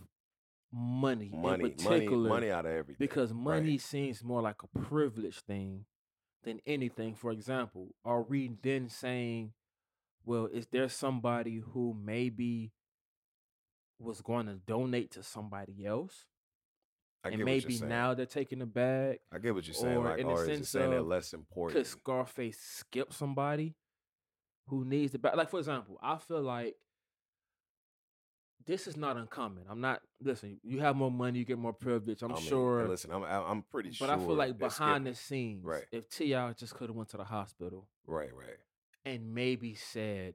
[SPEAKER 2] money, in
[SPEAKER 1] money, money,
[SPEAKER 2] particular,
[SPEAKER 1] money out of everything.
[SPEAKER 2] because money
[SPEAKER 1] Right.
[SPEAKER 2] seems more like a privilege thing than anything. For example, are we then saying, well, is there somebody who maybe was going to donate to somebody else?
[SPEAKER 1] I get
[SPEAKER 2] and
[SPEAKER 1] what you're
[SPEAKER 2] maybe now they're taking the bag.
[SPEAKER 1] I get what you're saying.
[SPEAKER 2] or
[SPEAKER 1] Like,
[SPEAKER 2] in the
[SPEAKER 1] or is it
[SPEAKER 2] sense
[SPEAKER 1] saying they're
[SPEAKER 2] of,
[SPEAKER 1] less important. Could?
[SPEAKER 2] Scarface skip somebody who needs the bag? Like, for example, I feel like this is not uncommon. I'm not, listen, you have more money, you get more privilege. I'm
[SPEAKER 1] I mean,
[SPEAKER 2] sure.
[SPEAKER 1] Listen, I'm I'm pretty
[SPEAKER 2] but
[SPEAKER 1] sure.
[SPEAKER 2] But I feel like behind the scenes,
[SPEAKER 1] Right.
[SPEAKER 2] if T.I. just could have went to the hospital
[SPEAKER 1] Right, right.
[SPEAKER 2] and maybe said,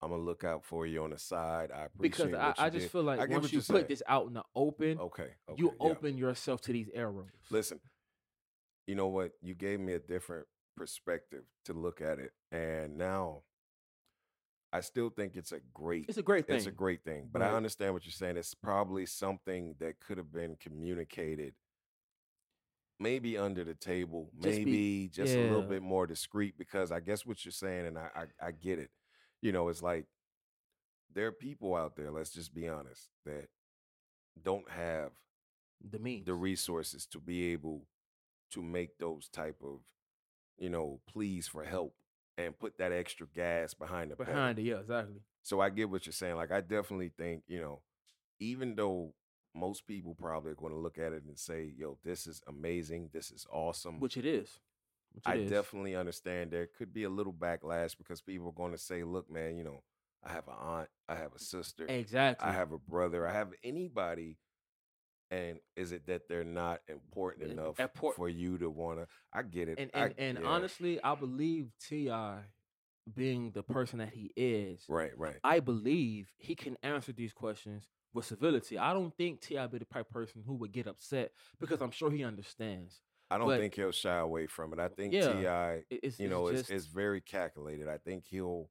[SPEAKER 1] I'm gonna look out for you on the side. I appreciate
[SPEAKER 2] because I, I just
[SPEAKER 1] did.
[SPEAKER 2] feel like once you put
[SPEAKER 1] saying.
[SPEAKER 2] this out in the open,
[SPEAKER 1] Okay, okay.
[SPEAKER 2] you
[SPEAKER 1] yeah.
[SPEAKER 2] open yourself to these arrows.
[SPEAKER 1] Listen, you know what? You gave me a different perspective to look at it, and now I still think it's a great.
[SPEAKER 2] It's a great thing.
[SPEAKER 1] It's a great thing, but I understand what you're saying. It's probably something that could have been communicated maybe under the table,
[SPEAKER 2] Just be-
[SPEAKER 1] maybe just a little bit more discreet because I guess what you're saying, and I, I I get it. You know, it's like there are people out there. Let's just be honest that don't have
[SPEAKER 2] The means.
[SPEAKER 1] the resources to be able to make those type of you know pleas for help and put that extra gas behind the pedal.
[SPEAKER 2] behind it. Yeah, exactly.
[SPEAKER 1] So I get what you're saying. Like I definitely think, you know, even though most people probably are going to look at it and say, "Yo, this is amazing. This is awesome."
[SPEAKER 2] Which it is. Which it
[SPEAKER 1] I
[SPEAKER 2] is.
[SPEAKER 1] definitely understand there could be a little backlash because people are going to say, "Look, man, you know, I have an aunt, I have a sister,
[SPEAKER 2] exactly.
[SPEAKER 1] I have a brother, I have anybody." And is it that they're not important enough
[SPEAKER 2] import-
[SPEAKER 1] for you to want to? I get it.
[SPEAKER 2] and
[SPEAKER 1] I-
[SPEAKER 2] and, and
[SPEAKER 1] yeah.
[SPEAKER 2] honestly, I believe T.I., being the person that he is,
[SPEAKER 1] right, right.
[SPEAKER 2] I believe he can answer these questions with civility. I don't think T.I. be the type of person who would get upset because I'm sure he understands.
[SPEAKER 1] I don't
[SPEAKER 2] but-
[SPEAKER 1] think he'll shy away from it. I think
[SPEAKER 2] Yeah.
[SPEAKER 1] T.I.
[SPEAKER 2] It- It's
[SPEAKER 1] you know,
[SPEAKER 2] it's,
[SPEAKER 1] it's,
[SPEAKER 2] just,
[SPEAKER 1] it's very calculated. I think he'll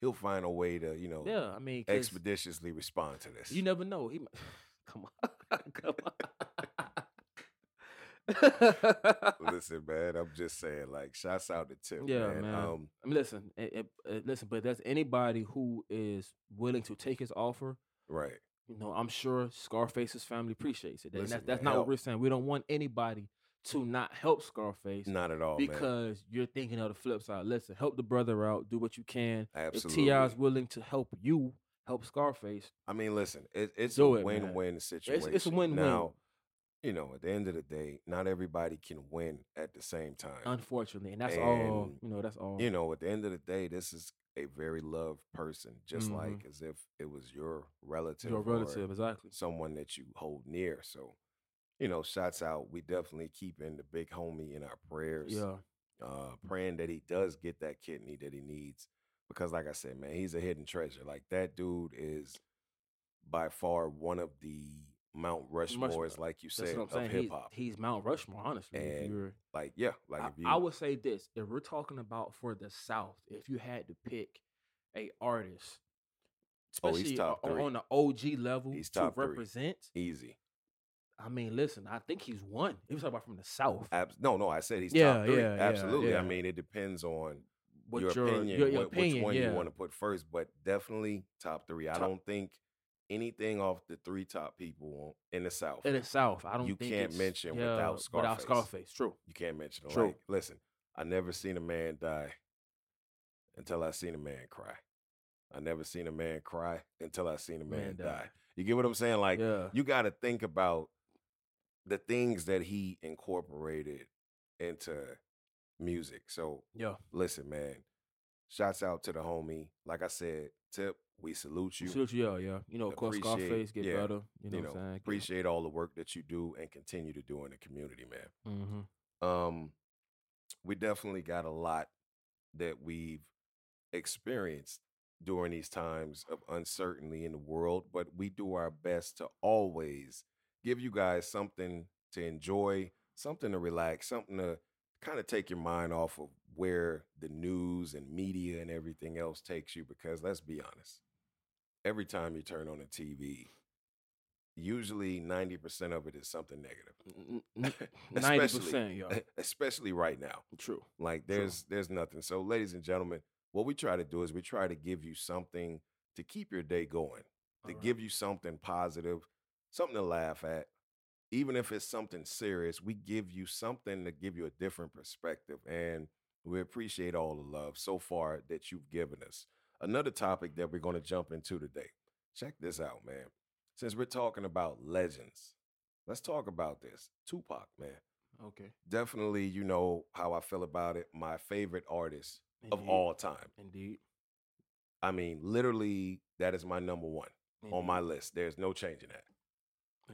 [SPEAKER 1] he'll find a way to, you know,
[SPEAKER 2] yeah. I mean,
[SPEAKER 1] expeditiously respond to this.
[SPEAKER 2] you never know. He, might- come on.
[SPEAKER 1] Listen, man, I'm just saying, like, shouts out to Tip,
[SPEAKER 2] Yeah,
[SPEAKER 1] man.
[SPEAKER 2] man.
[SPEAKER 1] Um,
[SPEAKER 2] I mean, listen, eh, eh, eh, listen, but there's anybody who is willing to take his offer.
[SPEAKER 1] right.
[SPEAKER 2] You know, I'm sure Scarface's family appreciates it. And
[SPEAKER 1] Listen,
[SPEAKER 2] that's that's
[SPEAKER 1] man,
[SPEAKER 2] not
[SPEAKER 1] help.
[SPEAKER 2] what we're saying. We don't want anybody to not help Scarface
[SPEAKER 1] Not at all, man.
[SPEAKER 2] because you're thinking of the flip side. Listen, help the brother out. Do what you can.
[SPEAKER 1] Absolutely.
[SPEAKER 2] If T.I. is willing to help you, help Scarface.
[SPEAKER 1] I mean, listen, it, it's
[SPEAKER 2] Do
[SPEAKER 1] a
[SPEAKER 2] it, man.
[SPEAKER 1] win-win situation.
[SPEAKER 2] it's a win-win.
[SPEAKER 1] Now, you know, at the end of the day, not everybody can win at the same time.
[SPEAKER 2] Unfortunately, and that's all. You know, that's all.
[SPEAKER 1] you know, at the end of the day, this is a very loved person, just
[SPEAKER 2] Mhm.
[SPEAKER 1] like as if it was your relative,
[SPEAKER 2] your
[SPEAKER 1] or
[SPEAKER 2] relative, exactly.
[SPEAKER 1] someone that you hold near. So, you know, shots out. We definitely keep in the big homie in our prayers.
[SPEAKER 2] Yeah,
[SPEAKER 1] Uh, praying that he does get that kidney that he needs. Because like I said, man, he's a hidden treasure. Like that dude is by far one of the Mount Rushmores, like you said, of hip hop.
[SPEAKER 2] he's Mount Rushmore, honestly. if
[SPEAKER 1] And
[SPEAKER 2] you're,
[SPEAKER 1] Like, yeah, like
[SPEAKER 2] I,
[SPEAKER 1] if you
[SPEAKER 2] I would say this: if we're talking about for the South, if you had to pick a artist,
[SPEAKER 1] Oh, he's
[SPEAKER 2] especially
[SPEAKER 1] top
[SPEAKER 2] o-
[SPEAKER 1] three.
[SPEAKER 2] on the OG level
[SPEAKER 1] He's
[SPEAKER 2] to
[SPEAKER 1] top three.
[SPEAKER 2] represent,
[SPEAKER 1] easy.
[SPEAKER 2] I mean, listen, I think he's one. He you're talking about from the South,
[SPEAKER 1] Abs- no, no, I said he's
[SPEAKER 2] Yeah,
[SPEAKER 1] top three.
[SPEAKER 2] yeah, yeah,
[SPEAKER 1] Absolutely. I mean, it depends on
[SPEAKER 2] what
[SPEAKER 1] your,
[SPEAKER 2] your,
[SPEAKER 1] opinion,
[SPEAKER 2] your, your
[SPEAKER 1] what-
[SPEAKER 2] opinion,
[SPEAKER 1] which one
[SPEAKER 2] yeah.
[SPEAKER 1] you want to put first, but definitely top three. I don't think anything off the three top people in the South.
[SPEAKER 2] in the South, I don't think
[SPEAKER 1] You
[SPEAKER 2] can't
[SPEAKER 1] mention
[SPEAKER 2] yeah,
[SPEAKER 1] without
[SPEAKER 2] Without
[SPEAKER 1] Scarface.
[SPEAKER 2] Scarface, true.
[SPEAKER 1] You can't mention it.
[SPEAKER 2] True.
[SPEAKER 1] Like, listen, I never seen a man die until I seen a man cry. I never seen a man cry until I seen a man,
[SPEAKER 2] Man
[SPEAKER 1] die.
[SPEAKER 2] die.
[SPEAKER 1] You get what I'm saying? Like,
[SPEAKER 2] yeah,
[SPEAKER 1] you got to think about the things that he incorporated into music. So,
[SPEAKER 2] yeah.
[SPEAKER 1] listen, man, shouts out to the homie. Like I said, Tip, we salute you.
[SPEAKER 2] Salute you, yeah, yeah. You know, of course, Scarface get
[SPEAKER 1] yeah,
[SPEAKER 2] better. You know,
[SPEAKER 1] you
[SPEAKER 2] what I'm saying?
[SPEAKER 1] appreciate all the work that you do and continue to do in the community, man.
[SPEAKER 2] hmm
[SPEAKER 1] um we definitely got a lot that we've experienced during these times of uncertainty in the world but we do our best to always give you guys something to enjoy something to relax something to kind of take your mind off of where the news and media and everything else takes you because let's be honest every time you turn on the tv usually 90% of it is something negative negative
[SPEAKER 2] Ninety
[SPEAKER 1] Especially-
[SPEAKER 2] percent, yeah.
[SPEAKER 1] especially right now
[SPEAKER 2] True.
[SPEAKER 1] like
[SPEAKER 2] True.
[SPEAKER 1] there's there's nothing. So ladies and gentlemen, what we try to do is we try to give you something to keep your day going, to
[SPEAKER 2] Alright.
[SPEAKER 1] give you something positive, something to laugh at. Even if it's something serious, we give you something to give you a different perspective and we appreciate all the love so far that you've given us. Another topic that we're going to jump into today. Check this out, man. Since we're talking about legends, let's talk about this. Tupac, man
[SPEAKER 2] Okay.
[SPEAKER 1] definitely you know how I feel about it. My favorite artist of all time.
[SPEAKER 2] Indeed.
[SPEAKER 1] I mean, literally, that is my number one on my list. There's no changing that.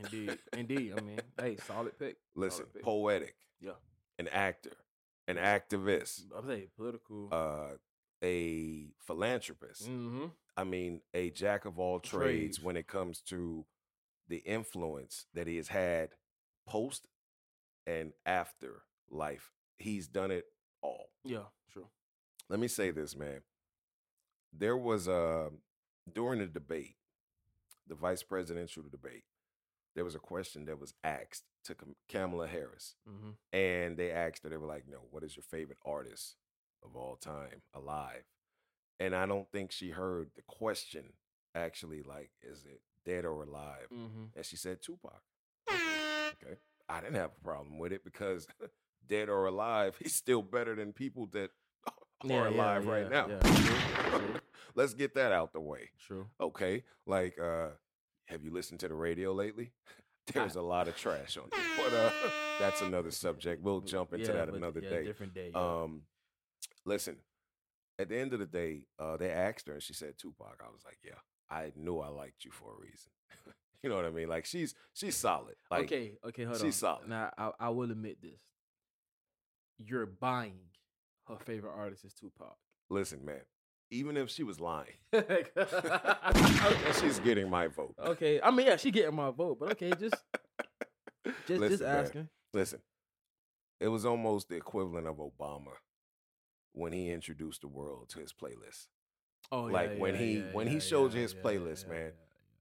[SPEAKER 2] Indeed. Indeed. I mean, hey, solid pick.
[SPEAKER 1] Listen,
[SPEAKER 2] Solid pick.
[SPEAKER 1] poetic,
[SPEAKER 2] Yeah.
[SPEAKER 1] an actor, an activist,
[SPEAKER 2] I'm saying political.
[SPEAKER 1] uh, a philanthropist.
[SPEAKER 2] mm-hmm.
[SPEAKER 1] I mean, a jack of all trades
[SPEAKER 2] Trades.
[SPEAKER 1] when it comes to the influence that he has had post and after life. He's done it all.
[SPEAKER 2] Yeah. True.
[SPEAKER 1] let me say this, man. There was a during the debate, the vice presidential debate, there was a question that was asked to Kam- Kamala Harris,
[SPEAKER 2] Mm-hmm.
[SPEAKER 1] and they asked her, they were like, "No, what is your favorite artist of all time alive?" And I don't think she heard the question actually. Like, is it dead or alive?
[SPEAKER 2] Mm-hmm.
[SPEAKER 1] And she said Tupac. Okay, I didn't have a problem with it because dead or alive, he's still better than people that are alive right now.
[SPEAKER 2] Yeah. True.
[SPEAKER 1] Let's get that out the way.
[SPEAKER 2] True.
[SPEAKER 1] Okay, like, uh, have you listened to the radio lately? There's a lot of trash on it, but uh, that's another subject. We'll jump into
[SPEAKER 2] Yeah,
[SPEAKER 1] that another
[SPEAKER 2] yeah,
[SPEAKER 1] day.
[SPEAKER 2] Different day. yeah.
[SPEAKER 1] Um, listen, at the end of the day, uh, they asked her and she said Tupac. I was like, yeah, I knew I liked you for a reason. you know what I mean? Like she's she's solid. Like
[SPEAKER 2] okay. Okay. Hold on.
[SPEAKER 1] she's solid.
[SPEAKER 2] Now I, I will admit this. You're buying her favorite artist is Tupac.
[SPEAKER 1] listen, man. Even if she was lying,
[SPEAKER 2] okay.
[SPEAKER 1] she's getting my vote.
[SPEAKER 2] Okay. I mean, yeah, she getting my vote, but okay, just just just
[SPEAKER 1] Listen, man.
[SPEAKER 2] asking.
[SPEAKER 1] Listen, it was almost the equivalent of Obama when he introduced the world to his playlist.
[SPEAKER 2] Oh,
[SPEAKER 1] Like,
[SPEAKER 2] yeah,
[SPEAKER 1] when
[SPEAKER 2] yeah,
[SPEAKER 1] he-
[SPEAKER 2] yeah,
[SPEAKER 1] when he showed you his playlist, man,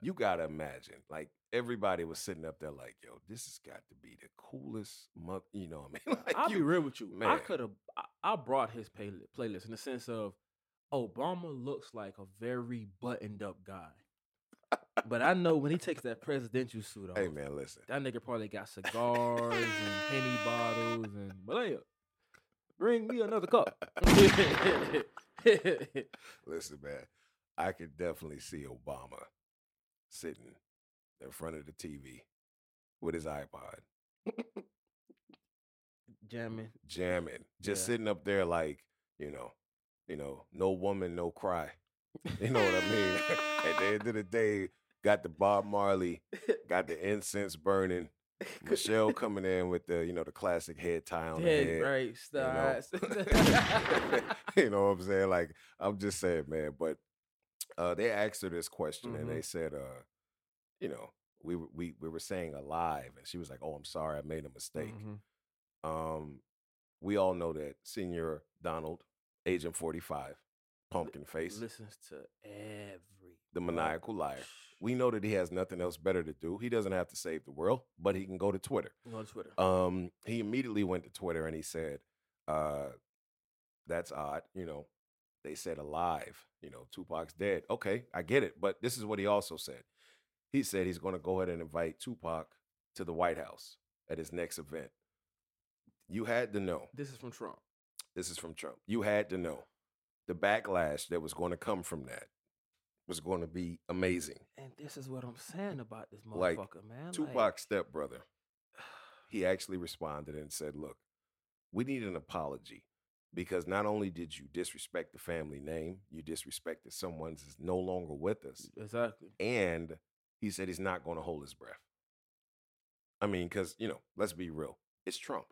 [SPEAKER 1] You gotta imagine, like everybody was sitting up there, like, "Yo, this has got to be the coolest month." You know what I mean? Like,
[SPEAKER 2] I'll
[SPEAKER 1] you,
[SPEAKER 2] be real with you.
[SPEAKER 1] Man.
[SPEAKER 2] I could have. I, I brought his playlist in the sense of Obama looks like a very buttoned up guy, but I know when he takes that presidential suit off,
[SPEAKER 1] Hey, man, listen.
[SPEAKER 2] that nigga probably got cigars and henny bottles and Malia. Bring me another cup.
[SPEAKER 1] Listen, man. I could definitely see Obama sitting in front of the TV with his iPod,
[SPEAKER 2] Jamming.
[SPEAKER 1] jamming, just
[SPEAKER 2] Yeah.
[SPEAKER 1] sitting up there like, you know, you know, no woman, no cry. You know what I mean? At the end of the day, got the Bob Marley, got the incense burning. Michelle coming in with the, you know, the classic head tie on the head.
[SPEAKER 2] right
[SPEAKER 1] you know? you know what I'm saying? Like, I'm just saying, man. But uh, they asked her this question, and
[SPEAKER 2] Mhm.
[SPEAKER 1] they said, uh, you know, we were we we were saying alive, and she was like, "Oh, I'm sorry, I made a mistake."
[SPEAKER 2] Mhm.
[SPEAKER 1] Um, we all know that Senior Donald, Agent 45, Pumpkin Face,
[SPEAKER 2] Listens to every
[SPEAKER 1] the maniacal liar. We know that he has nothing else better to do. He doesn't have to save the world, but he can go to Twitter.
[SPEAKER 2] Go on Twitter.
[SPEAKER 1] Um, he immediately went to Twitter and he said, uh, that's odd. You know, they said alive, you know, Tupac's dead. Okay, I get it. But this is what he also said. He said he's going to go ahead and invite Tupac to the White House at his next event. You had to know.
[SPEAKER 2] This is from Trump.
[SPEAKER 1] This is from Trump. You had to know the backlash that was going to come from that was going to be amazing.
[SPEAKER 2] And this is what I'm saying about this
[SPEAKER 1] Like,
[SPEAKER 2] motherfucker, man. Like,
[SPEAKER 1] Tupac's stepbrother, he actually responded and said, Look, we need an apology because not only did you disrespect the family name, you disrespected someone that's no longer with us.
[SPEAKER 2] exactly.
[SPEAKER 1] And he said he's not going to hold his breath. I mean, because, you know, let's be real, it's Trump.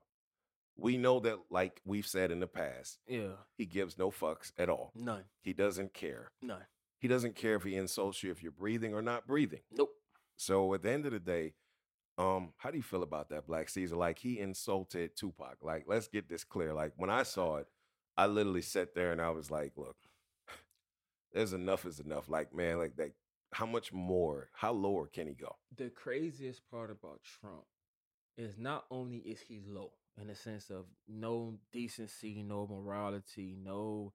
[SPEAKER 1] We know that, like we've said in the past,
[SPEAKER 2] Yeah.
[SPEAKER 1] he gives no fucks at all.
[SPEAKER 2] None.
[SPEAKER 1] He doesn't care.
[SPEAKER 2] None.
[SPEAKER 1] He doesn't care if he insults you, if you're breathing or not breathing.
[SPEAKER 2] Nope.
[SPEAKER 1] So at the end of the day, um, how do you feel about that, Black Caesar? Like he insulted Tupac. Like, let's get this clear. Like when I saw it, I literally sat there and I was like, look, there's enough is enough. Like, man, like that how much more, how lower can he go?
[SPEAKER 2] The craziest part about Trump is not only is he low in the sense of no decency, no morality, no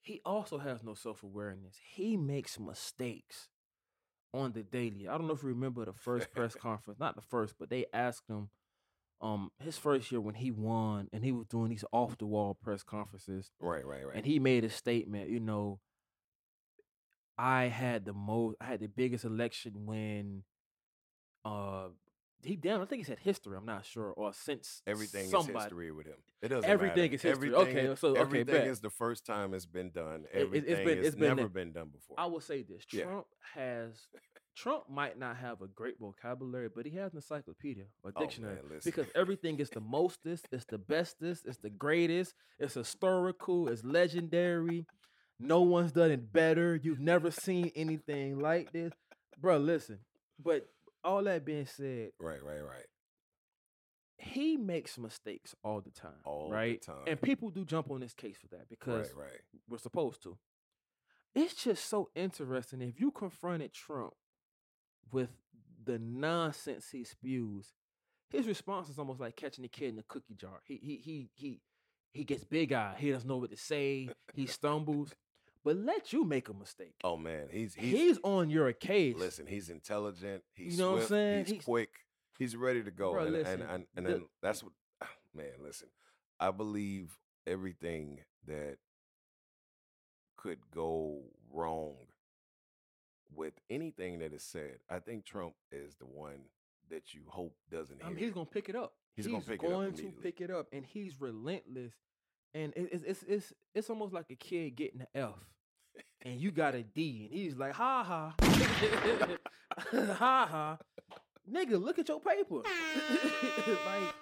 [SPEAKER 2] he also has no self-awareness. He makes mistakes on the daily. I don't know if you remember the first press conference, not the first, but they asked him um his first year when he won and he was doing these off the wall press conferences
[SPEAKER 1] Right, right, right.
[SPEAKER 2] and he made a statement, you know, I had the most I had the biggest election when uh he damn I think he said history, I'm not sure, or since
[SPEAKER 1] Everything
[SPEAKER 2] somebody.
[SPEAKER 1] is history with him. It doesn't matter.
[SPEAKER 2] Everything
[SPEAKER 1] matter.
[SPEAKER 2] is history.
[SPEAKER 1] Everything
[SPEAKER 2] Okay, so- okay,
[SPEAKER 1] everything
[SPEAKER 2] bet.
[SPEAKER 1] is the first time it's been done.
[SPEAKER 2] It- it- it's
[SPEAKER 1] Everything
[SPEAKER 2] been-
[SPEAKER 1] has
[SPEAKER 2] it's been
[SPEAKER 1] never
[SPEAKER 2] that-
[SPEAKER 1] been done before.
[SPEAKER 2] I will say this.
[SPEAKER 1] Yeah.
[SPEAKER 2] Trump has Trump might not have a great vocabulary, but he has an encyclopedia or
[SPEAKER 1] Oh,
[SPEAKER 2] dictionary.
[SPEAKER 1] man,
[SPEAKER 2] because everything is the mostest, it's the bestest, it's the greatest, it's historical, it's legendary. No one's done it better. You've never seen anything like this. Bro, listen. But all that being said,
[SPEAKER 1] right, right, right.
[SPEAKER 2] he makes mistakes all the time.
[SPEAKER 1] all
[SPEAKER 2] right?
[SPEAKER 1] the time.
[SPEAKER 2] And people do jump on this case for that because
[SPEAKER 1] Right, right.
[SPEAKER 2] we're supposed to. It's just so interesting. If you confronted Trump with the nonsense he spews, his response is almost like catching a kid in a cookie jar. He he he he he gets big eyed. He doesn't know what to say. He stumbles. But let you make a mistake.
[SPEAKER 1] Oh man, he's
[SPEAKER 2] He's,
[SPEAKER 1] he's,
[SPEAKER 2] on your case.
[SPEAKER 1] listen. He's intelligent. He's
[SPEAKER 2] You know what I'm saying?
[SPEAKER 1] He's,
[SPEAKER 2] He's-
[SPEAKER 1] quick. He's ready to go.
[SPEAKER 2] Bro,
[SPEAKER 1] and,
[SPEAKER 2] listen,
[SPEAKER 1] and and and
[SPEAKER 2] the-
[SPEAKER 1] then that's what ah, man. Listen, I believe everything that could go wrong with anything that is said. I think Trump is the one that you hope doesn't
[SPEAKER 2] I mean, he's gonna pick it up.
[SPEAKER 1] He's gonna pick it up
[SPEAKER 2] going to pick it up, and he's relentless. And it's it's it's it's almost like a kid getting an F, and you got a D, and he's like, ha ha, ha ha, nigga, look at your paper, like,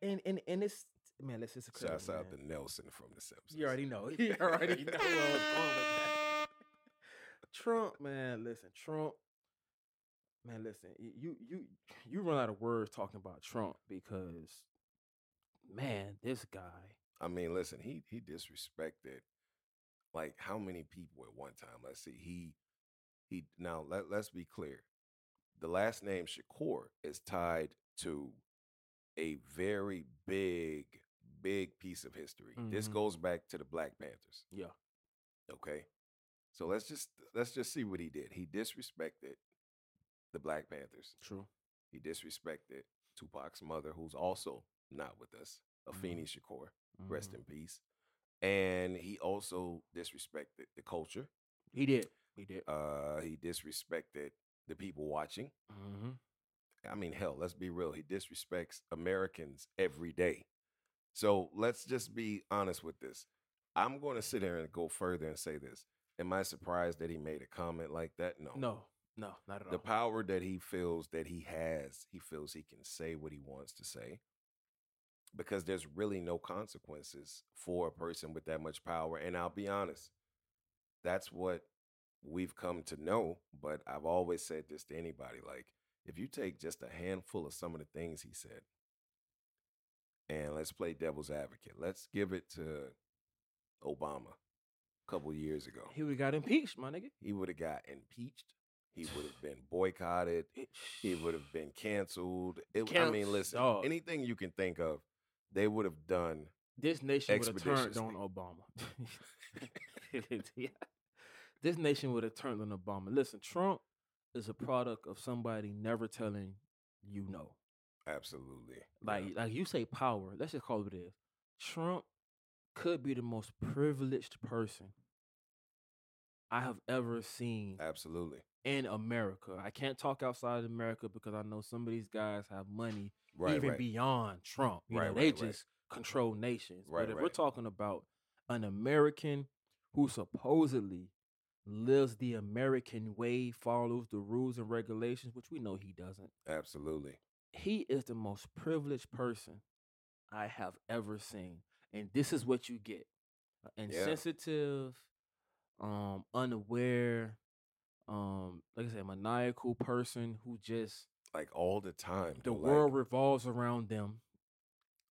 [SPEAKER 2] and and and it's man, let's just
[SPEAKER 1] Shouts out to Nelson from The Simpsons.
[SPEAKER 2] You already know. You already know where going with that. Trump, man, listen, Trump, man, listen. You you you run out of words talking about Trump because, man, this guy.
[SPEAKER 1] I mean, listen, he he disrespected like how many people at one time? Let's see. He he now let, let's be clear. The last name Shakur is tied to a very big, big piece of history. This
[SPEAKER 2] Mhm.
[SPEAKER 1] goes back to the Black Panthers.
[SPEAKER 2] Yeah,
[SPEAKER 1] Okay. So let's just let's just see what he did. He disrespected the Black Panthers.
[SPEAKER 2] true.
[SPEAKER 1] He disrespected Tupac's mother, who's also not with us, Afeni Shakur rest
[SPEAKER 2] Mhm.
[SPEAKER 1] in peace. And he also disrespected the culture.
[SPEAKER 2] He did. He did.
[SPEAKER 1] Uh, he disrespected the people watching.
[SPEAKER 2] hmm
[SPEAKER 1] I mean, hell, let's be real. He disrespects Americans every day. So let's just be honest with this. I'm going to sit here and go further and say this. Am I surprised that he made a comment like that? No.
[SPEAKER 2] No, no, not at all.
[SPEAKER 1] The power that he feels that he has, he feels he can say what he wants to say because there's really no consequences for a person with that much power. And I'll be honest, that's what we've come to know. But I've always said this to anybody like, if you take just a handful of some of the things he said, and let's play devil's advocate, let's give it to Obama a couple years ago.
[SPEAKER 2] he would have got impeached, my nigga.
[SPEAKER 1] He would have got impeached. He would have been boycotted. He would have been canceled. It, I mean, listen,
[SPEAKER 2] dog.
[SPEAKER 1] anything you can think of, they would have done.
[SPEAKER 2] This nation would have turned on Obama. Yeah. This nation would have turned on Obama. Listen, Trump is a product of somebody never telling you no.
[SPEAKER 1] Absolutely.
[SPEAKER 2] Like, like you say, power. Let's just call it this. Trump could be the most privileged person I have ever seen
[SPEAKER 1] Absolutely.
[SPEAKER 2] in America. I can't talk outside of America because I know some of these guys have money
[SPEAKER 1] Right.
[SPEAKER 2] even
[SPEAKER 1] right.
[SPEAKER 2] beyond Trump. You
[SPEAKER 1] Right,
[SPEAKER 2] know, they just control nations.
[SPEAKER 1] Right,
[SPEAKER 2] but if we're talking about an American who supposedly lives the American way, follows the rules and regulations, which we know he doesn't,
[SPEAKER 1] Absolutely.
[SPEAKER 2] he is the most privileged person I have ever seen. And this is what you get. An
[SPEAKER 1] Yeah.
[SPEAKER 2] insensitive, um, unaware, um, like I said, maniacal person who just
[SPEAKER 1] Like all the time.
[SPEAKER 2] the
[SPEAKER 1] though,
[SPEAKER 2] world revolves around them.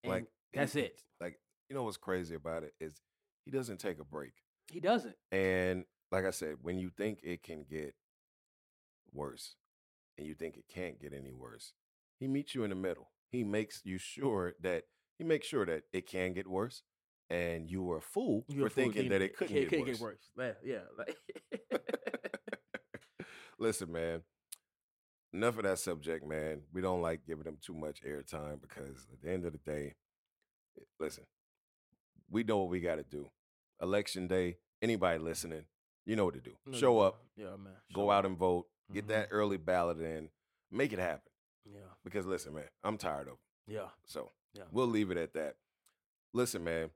[SPEAKER 2] And
[SPEAKER 1] like, like
[SPEAKER 2] that's
[SPEAKER 1] he-
[SPEAKER 2] it.
[SPEAKER 1] Like you know what's crazy about it is he doesn't take a break.
[SPEAKER 2] He doesn't.
[SPEAKER 1] And like I said, when you think it can get worse and you think it can't get any worse, he meets you in the middle. He makes you sure that he makes sure that it can get worse and you were a fool
[SPEAKER 2] You're
[SPEAKER 1] for
[SPEAKER 2] fool
[SPEAKER 1] thinking
[SPEAKER 2] deeming
[SPEAKER 1] that it couldn't
[SPEAKER 2] can't-
[SPEAKER 1] get,
[SPEAKER 2] can't
[SPEAKER 1] worse.
[SPEAKER 2] get worse. Yeah, yeah.
[SPEAKER 1] Listen, man. Enough of that subject, man. We don't like giving them too much airtime because at the end of the day, eh, listen, we know what we got to do. Election day, anybody listening, you know what to do.
[SPEAKER 2] No,
[SPEAKER 1] Show up,
[SPEAKER 2] Yeah, man.
[SPEAKER 1] go
[SPEAKER 2] show
[SPEAKER 1] out and vote, get
[SPEAKER 2] Mhm.
[SPEAKER 1] that early ballot in, make it happen.
[SPEAKER 2] Yeah,
[SPEAKER 1] Because listen, man, I'm tired of it.
[SPEAKER 2] yeah,
[SPEAKER 1] So
[SPEAKER 2] yeah.
[SPEAKER 1] we'll leave it at that. Listen, man,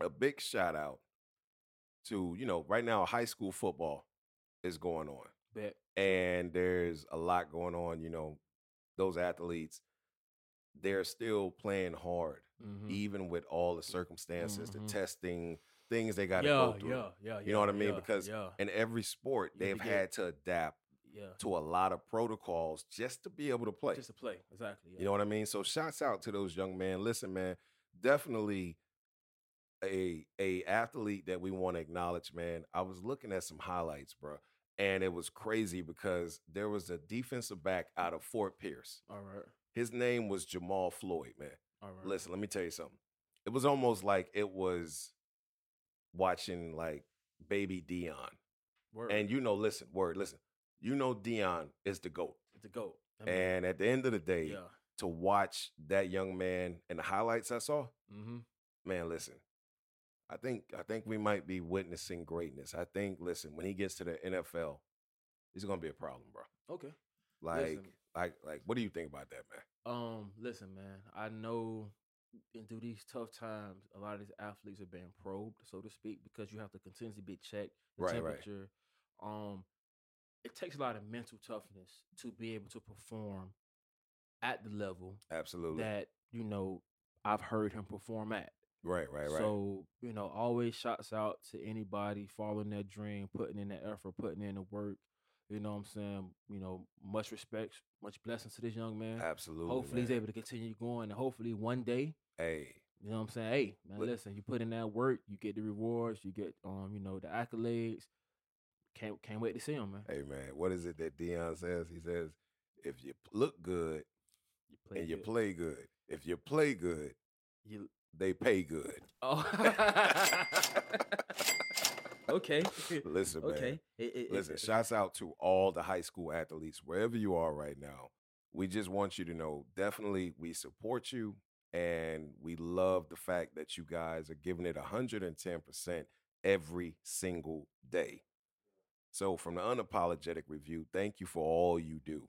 [SPEAKER 1] a big shout out to, you know, right now, high school football is going on.
[SPEAKER 2] Bet.
[SPEAKER 1] and there's a lot going on. You know, those athletes, they're still playing hard,
[SPEAKER 2] Mhm.
[SPEAKER 1] even with all the circumstances,
[SPEAKER 2] Mhm.
[SPEAKER 1] the testing, things they got to
[SPEAKER 2] yeah,
[SPEAKER 1] go through.
[SPEAKER 2] yeah, yeah,
[SPEAKER 1] You know what I mean? Because In every sport, they've
[SPEAKER 2] forget-
[SPEAKER 1] had to adapt
[SPEAKER 2] yeah,
[SPEAKER 1] to a lot of protocols just to be able to play.
[SPEAKER 2] just to play exactly. Yeah.
[SPEAKER 1] You know what I mean? So shouts out to those young men. Listen, man, definitely a a athlete that we want to acknowledge, man. I was looking at some highlights, bro. and it was crazy because there was a defensive back out of Fort Pierce.
[SPEAKER 2] All right.
[SPEAKER 1] His name was Jamal Floyd, man.
[SPEAKER 2] All right.
[SPEAKER 1] Listen, let me tell you something. It was almost like it was watching like baby Deion.
[SPEAKER 2] Word.
[SPEAKER 1] And you know, listen, word, listen. You know Deion is the GOAT.
[SPEAKER 2] It's the goat. I mean,
[SPEAKER 1] And at the end of the day,
[SPEAKER 2] yeah.
[SPEAKER 1] to watch that young man and the highlights I saw,
[SPEAKER 2] Mm-hmm.
[SPEAKER 1] man, listen. I think I think we might be witnessing greatness. I think, listen, when he gets to the NFL, he's gonna be a problem, bro.
[SPEAKER 2] Okay.
[SPEAKER 1] Like,
[SPEAKER 2] Listen.
[SPEAKER 1] like, like, what do you think about that, man?
[SPEAKER 2] Um, listen, man. I know and through these tough times, a lot of these athletes are being probed, so to speak, because you have to continuously be checked, the
[SPEAKER 1] Right, right.
[SPEAKER 2] temperature. Um, it takes a lot of mental toughness to be able to perform at the level
[SPEAKER 1] Absolutely.
[SPEAKER 2] that you know I've heard him perform at.
[SPEAKER 1] Right, right, right.
[SPEAKER 2] So, you know, always shouts out to anybody following their dream, putting in the effort, putting in the work. You know what I'm saying? You know, much respect, much blessings to this young man.
[SPEAKER 1] Absolutely.
[SPEAKER 2] hopefully he's able to continue going and hopefully one day,
[SPEAKER 1] Hey,
[SPEAKER 2] you know what I'm saying? Hey, man, listen, you put in that work, you get the rewards, you get um, you know, the accolades. Can't can't wait to see him, man.
[SPEAKER 1] hey, man. What is it that Deion says? He says, if you look good
[SPEAKER 2] You play
[SPEAKER 1] and you play good, if you play good,
[SPEAKER 2] You
[SPEAKER 1] they pay good.
[SPEAKER 2] Oh Okay.
[SPEAKER 1] Listen, man.
[SPEAKER 2] Okay. It- it- it-
[SPEAKER 1] Listen,
[SPEAKER 2] it-
[SPEAKER 1] shouts out to all the high school athletes, wherever you are right now. We just want you to know definitely we support you and we love the fact that you guys are giving it 110% every single day. So, from the unapologetic review, thank you for all you do.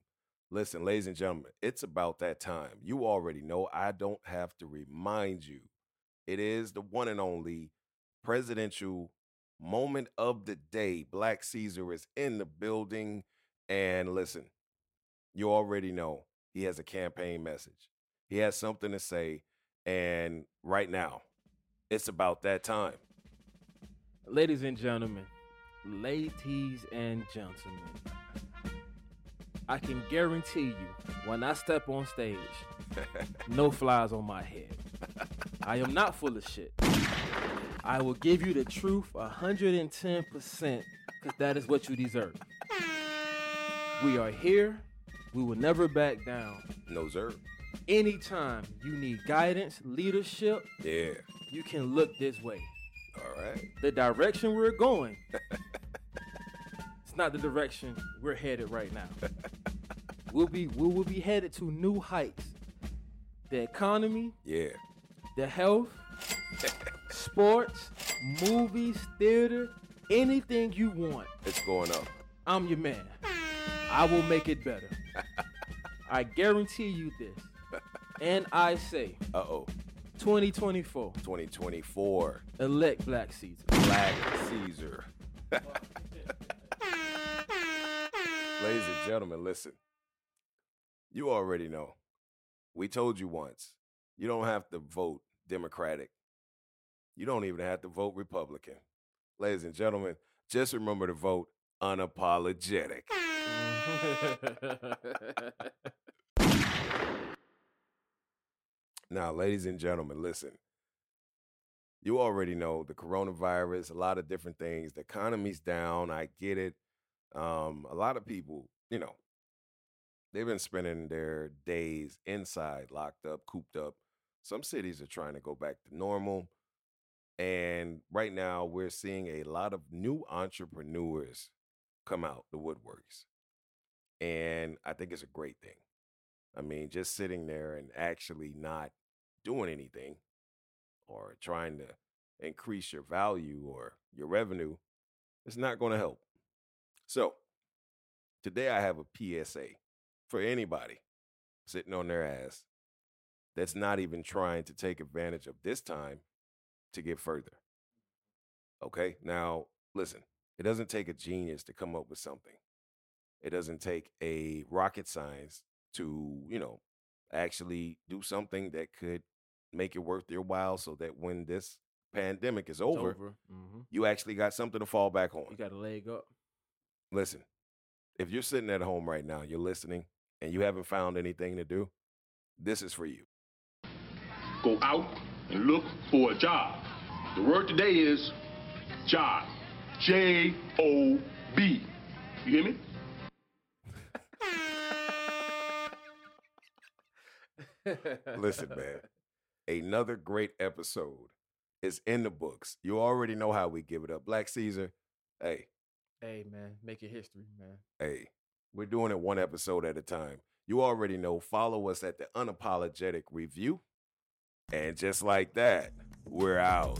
[SPEAKER 1] Listen, ladies and gentlemen, it's about that time. You already know I don't have to remind you. It is the one and only presidential moment of the day. Black Caesar is in the building. And listen, you already know he has a campaign message. He has something to say. And right now, it's about that time.
[SPEAKER 2] Ladies and gentlemen, ladies and gentlemen, I can guarantee you when I step on stage, no flies on my head. I am not full of shit. I will give you the truth 110% because that is what you deserve. We are here. We will never back down.
[SPEAKER 1] No, sir.
[SPEAKER 2] Anytime you need guidance, leadership,
[SPEAKER 1] Yeah.
[SPEAKER 2] you can look this way.
[SPEAKER 1] All right.
[SPEAKER 2] the direction we're going it's not the direction we're headed right now we'll be we will be headed to new heights the economy
[SPEAKER 1] Yeah.
[SPEAKER 2] The health sports movies theater anything you want
[SPEAKER 1] It's going up.
[SPEAKER 2] i'm your man i will make it better i guarantee you this and i say
[SPEAKER 1] Uh oh.
[SPEAKER 2] 2024
[SPEAKER 1] 2024.
[SPEAKER 2] elect black Caesar.
[SPEAKER 1] Black Caesar. Ladies and gentlemen, listen. You already know. We told you once. You don't have to vote Democratic. You don't even have to vote Republican. Ladies and gentlemen, just remember to vote unapologetic. Now, ladies and gentlemen, listen. You already know the coronavirus, a lot of different things. The economy's down. I get it. Um, a lot of people, you know, they've been spending their days inside, locked up, cooped up. Some cities are trying to go back to normal. And right now, we're seeing a lot of new entrepreneurs come out the woodworks. And I think it's a great thing. I mean, just sitting there and actually not doing anything or trying to increase your value or your revenue, it's not going to help. So, today I have a PSA for anybody sitting on their ass that's not even trying to take advantage of this time to get further. Okay? Now, listen, it doesn't take a genius to come up with something. It doesn't take a rocket science to, you know, actually do something that could make it worth your while so that when this pandemic is
[SPEAKER 2] It's
[SPEAKER 1] over,
[SPEAKER 2] hmm
[SPEAKER 1] you actually got something to fall back on.
[SPEAKER 2] You got a leg up.
[SPEAKER 1] Listen, if you're sitting at home right now, you're listening, and you haven't found anything to do, this is for you.
[SPEAKER 6] Go out and look for a job. The word today is job. J O B. You hear me?
[SPEAKER 1] Listen, man. Another great episode is in the books. You already know how we give it up. Black Caesar, hey,
[SPEAKER 2] Hey man, making history, man.
[SPEAKER 1] hey, we're doing it one episode at a time. You already know. Follow us at the Unapologetic Review. And just like that, we're out.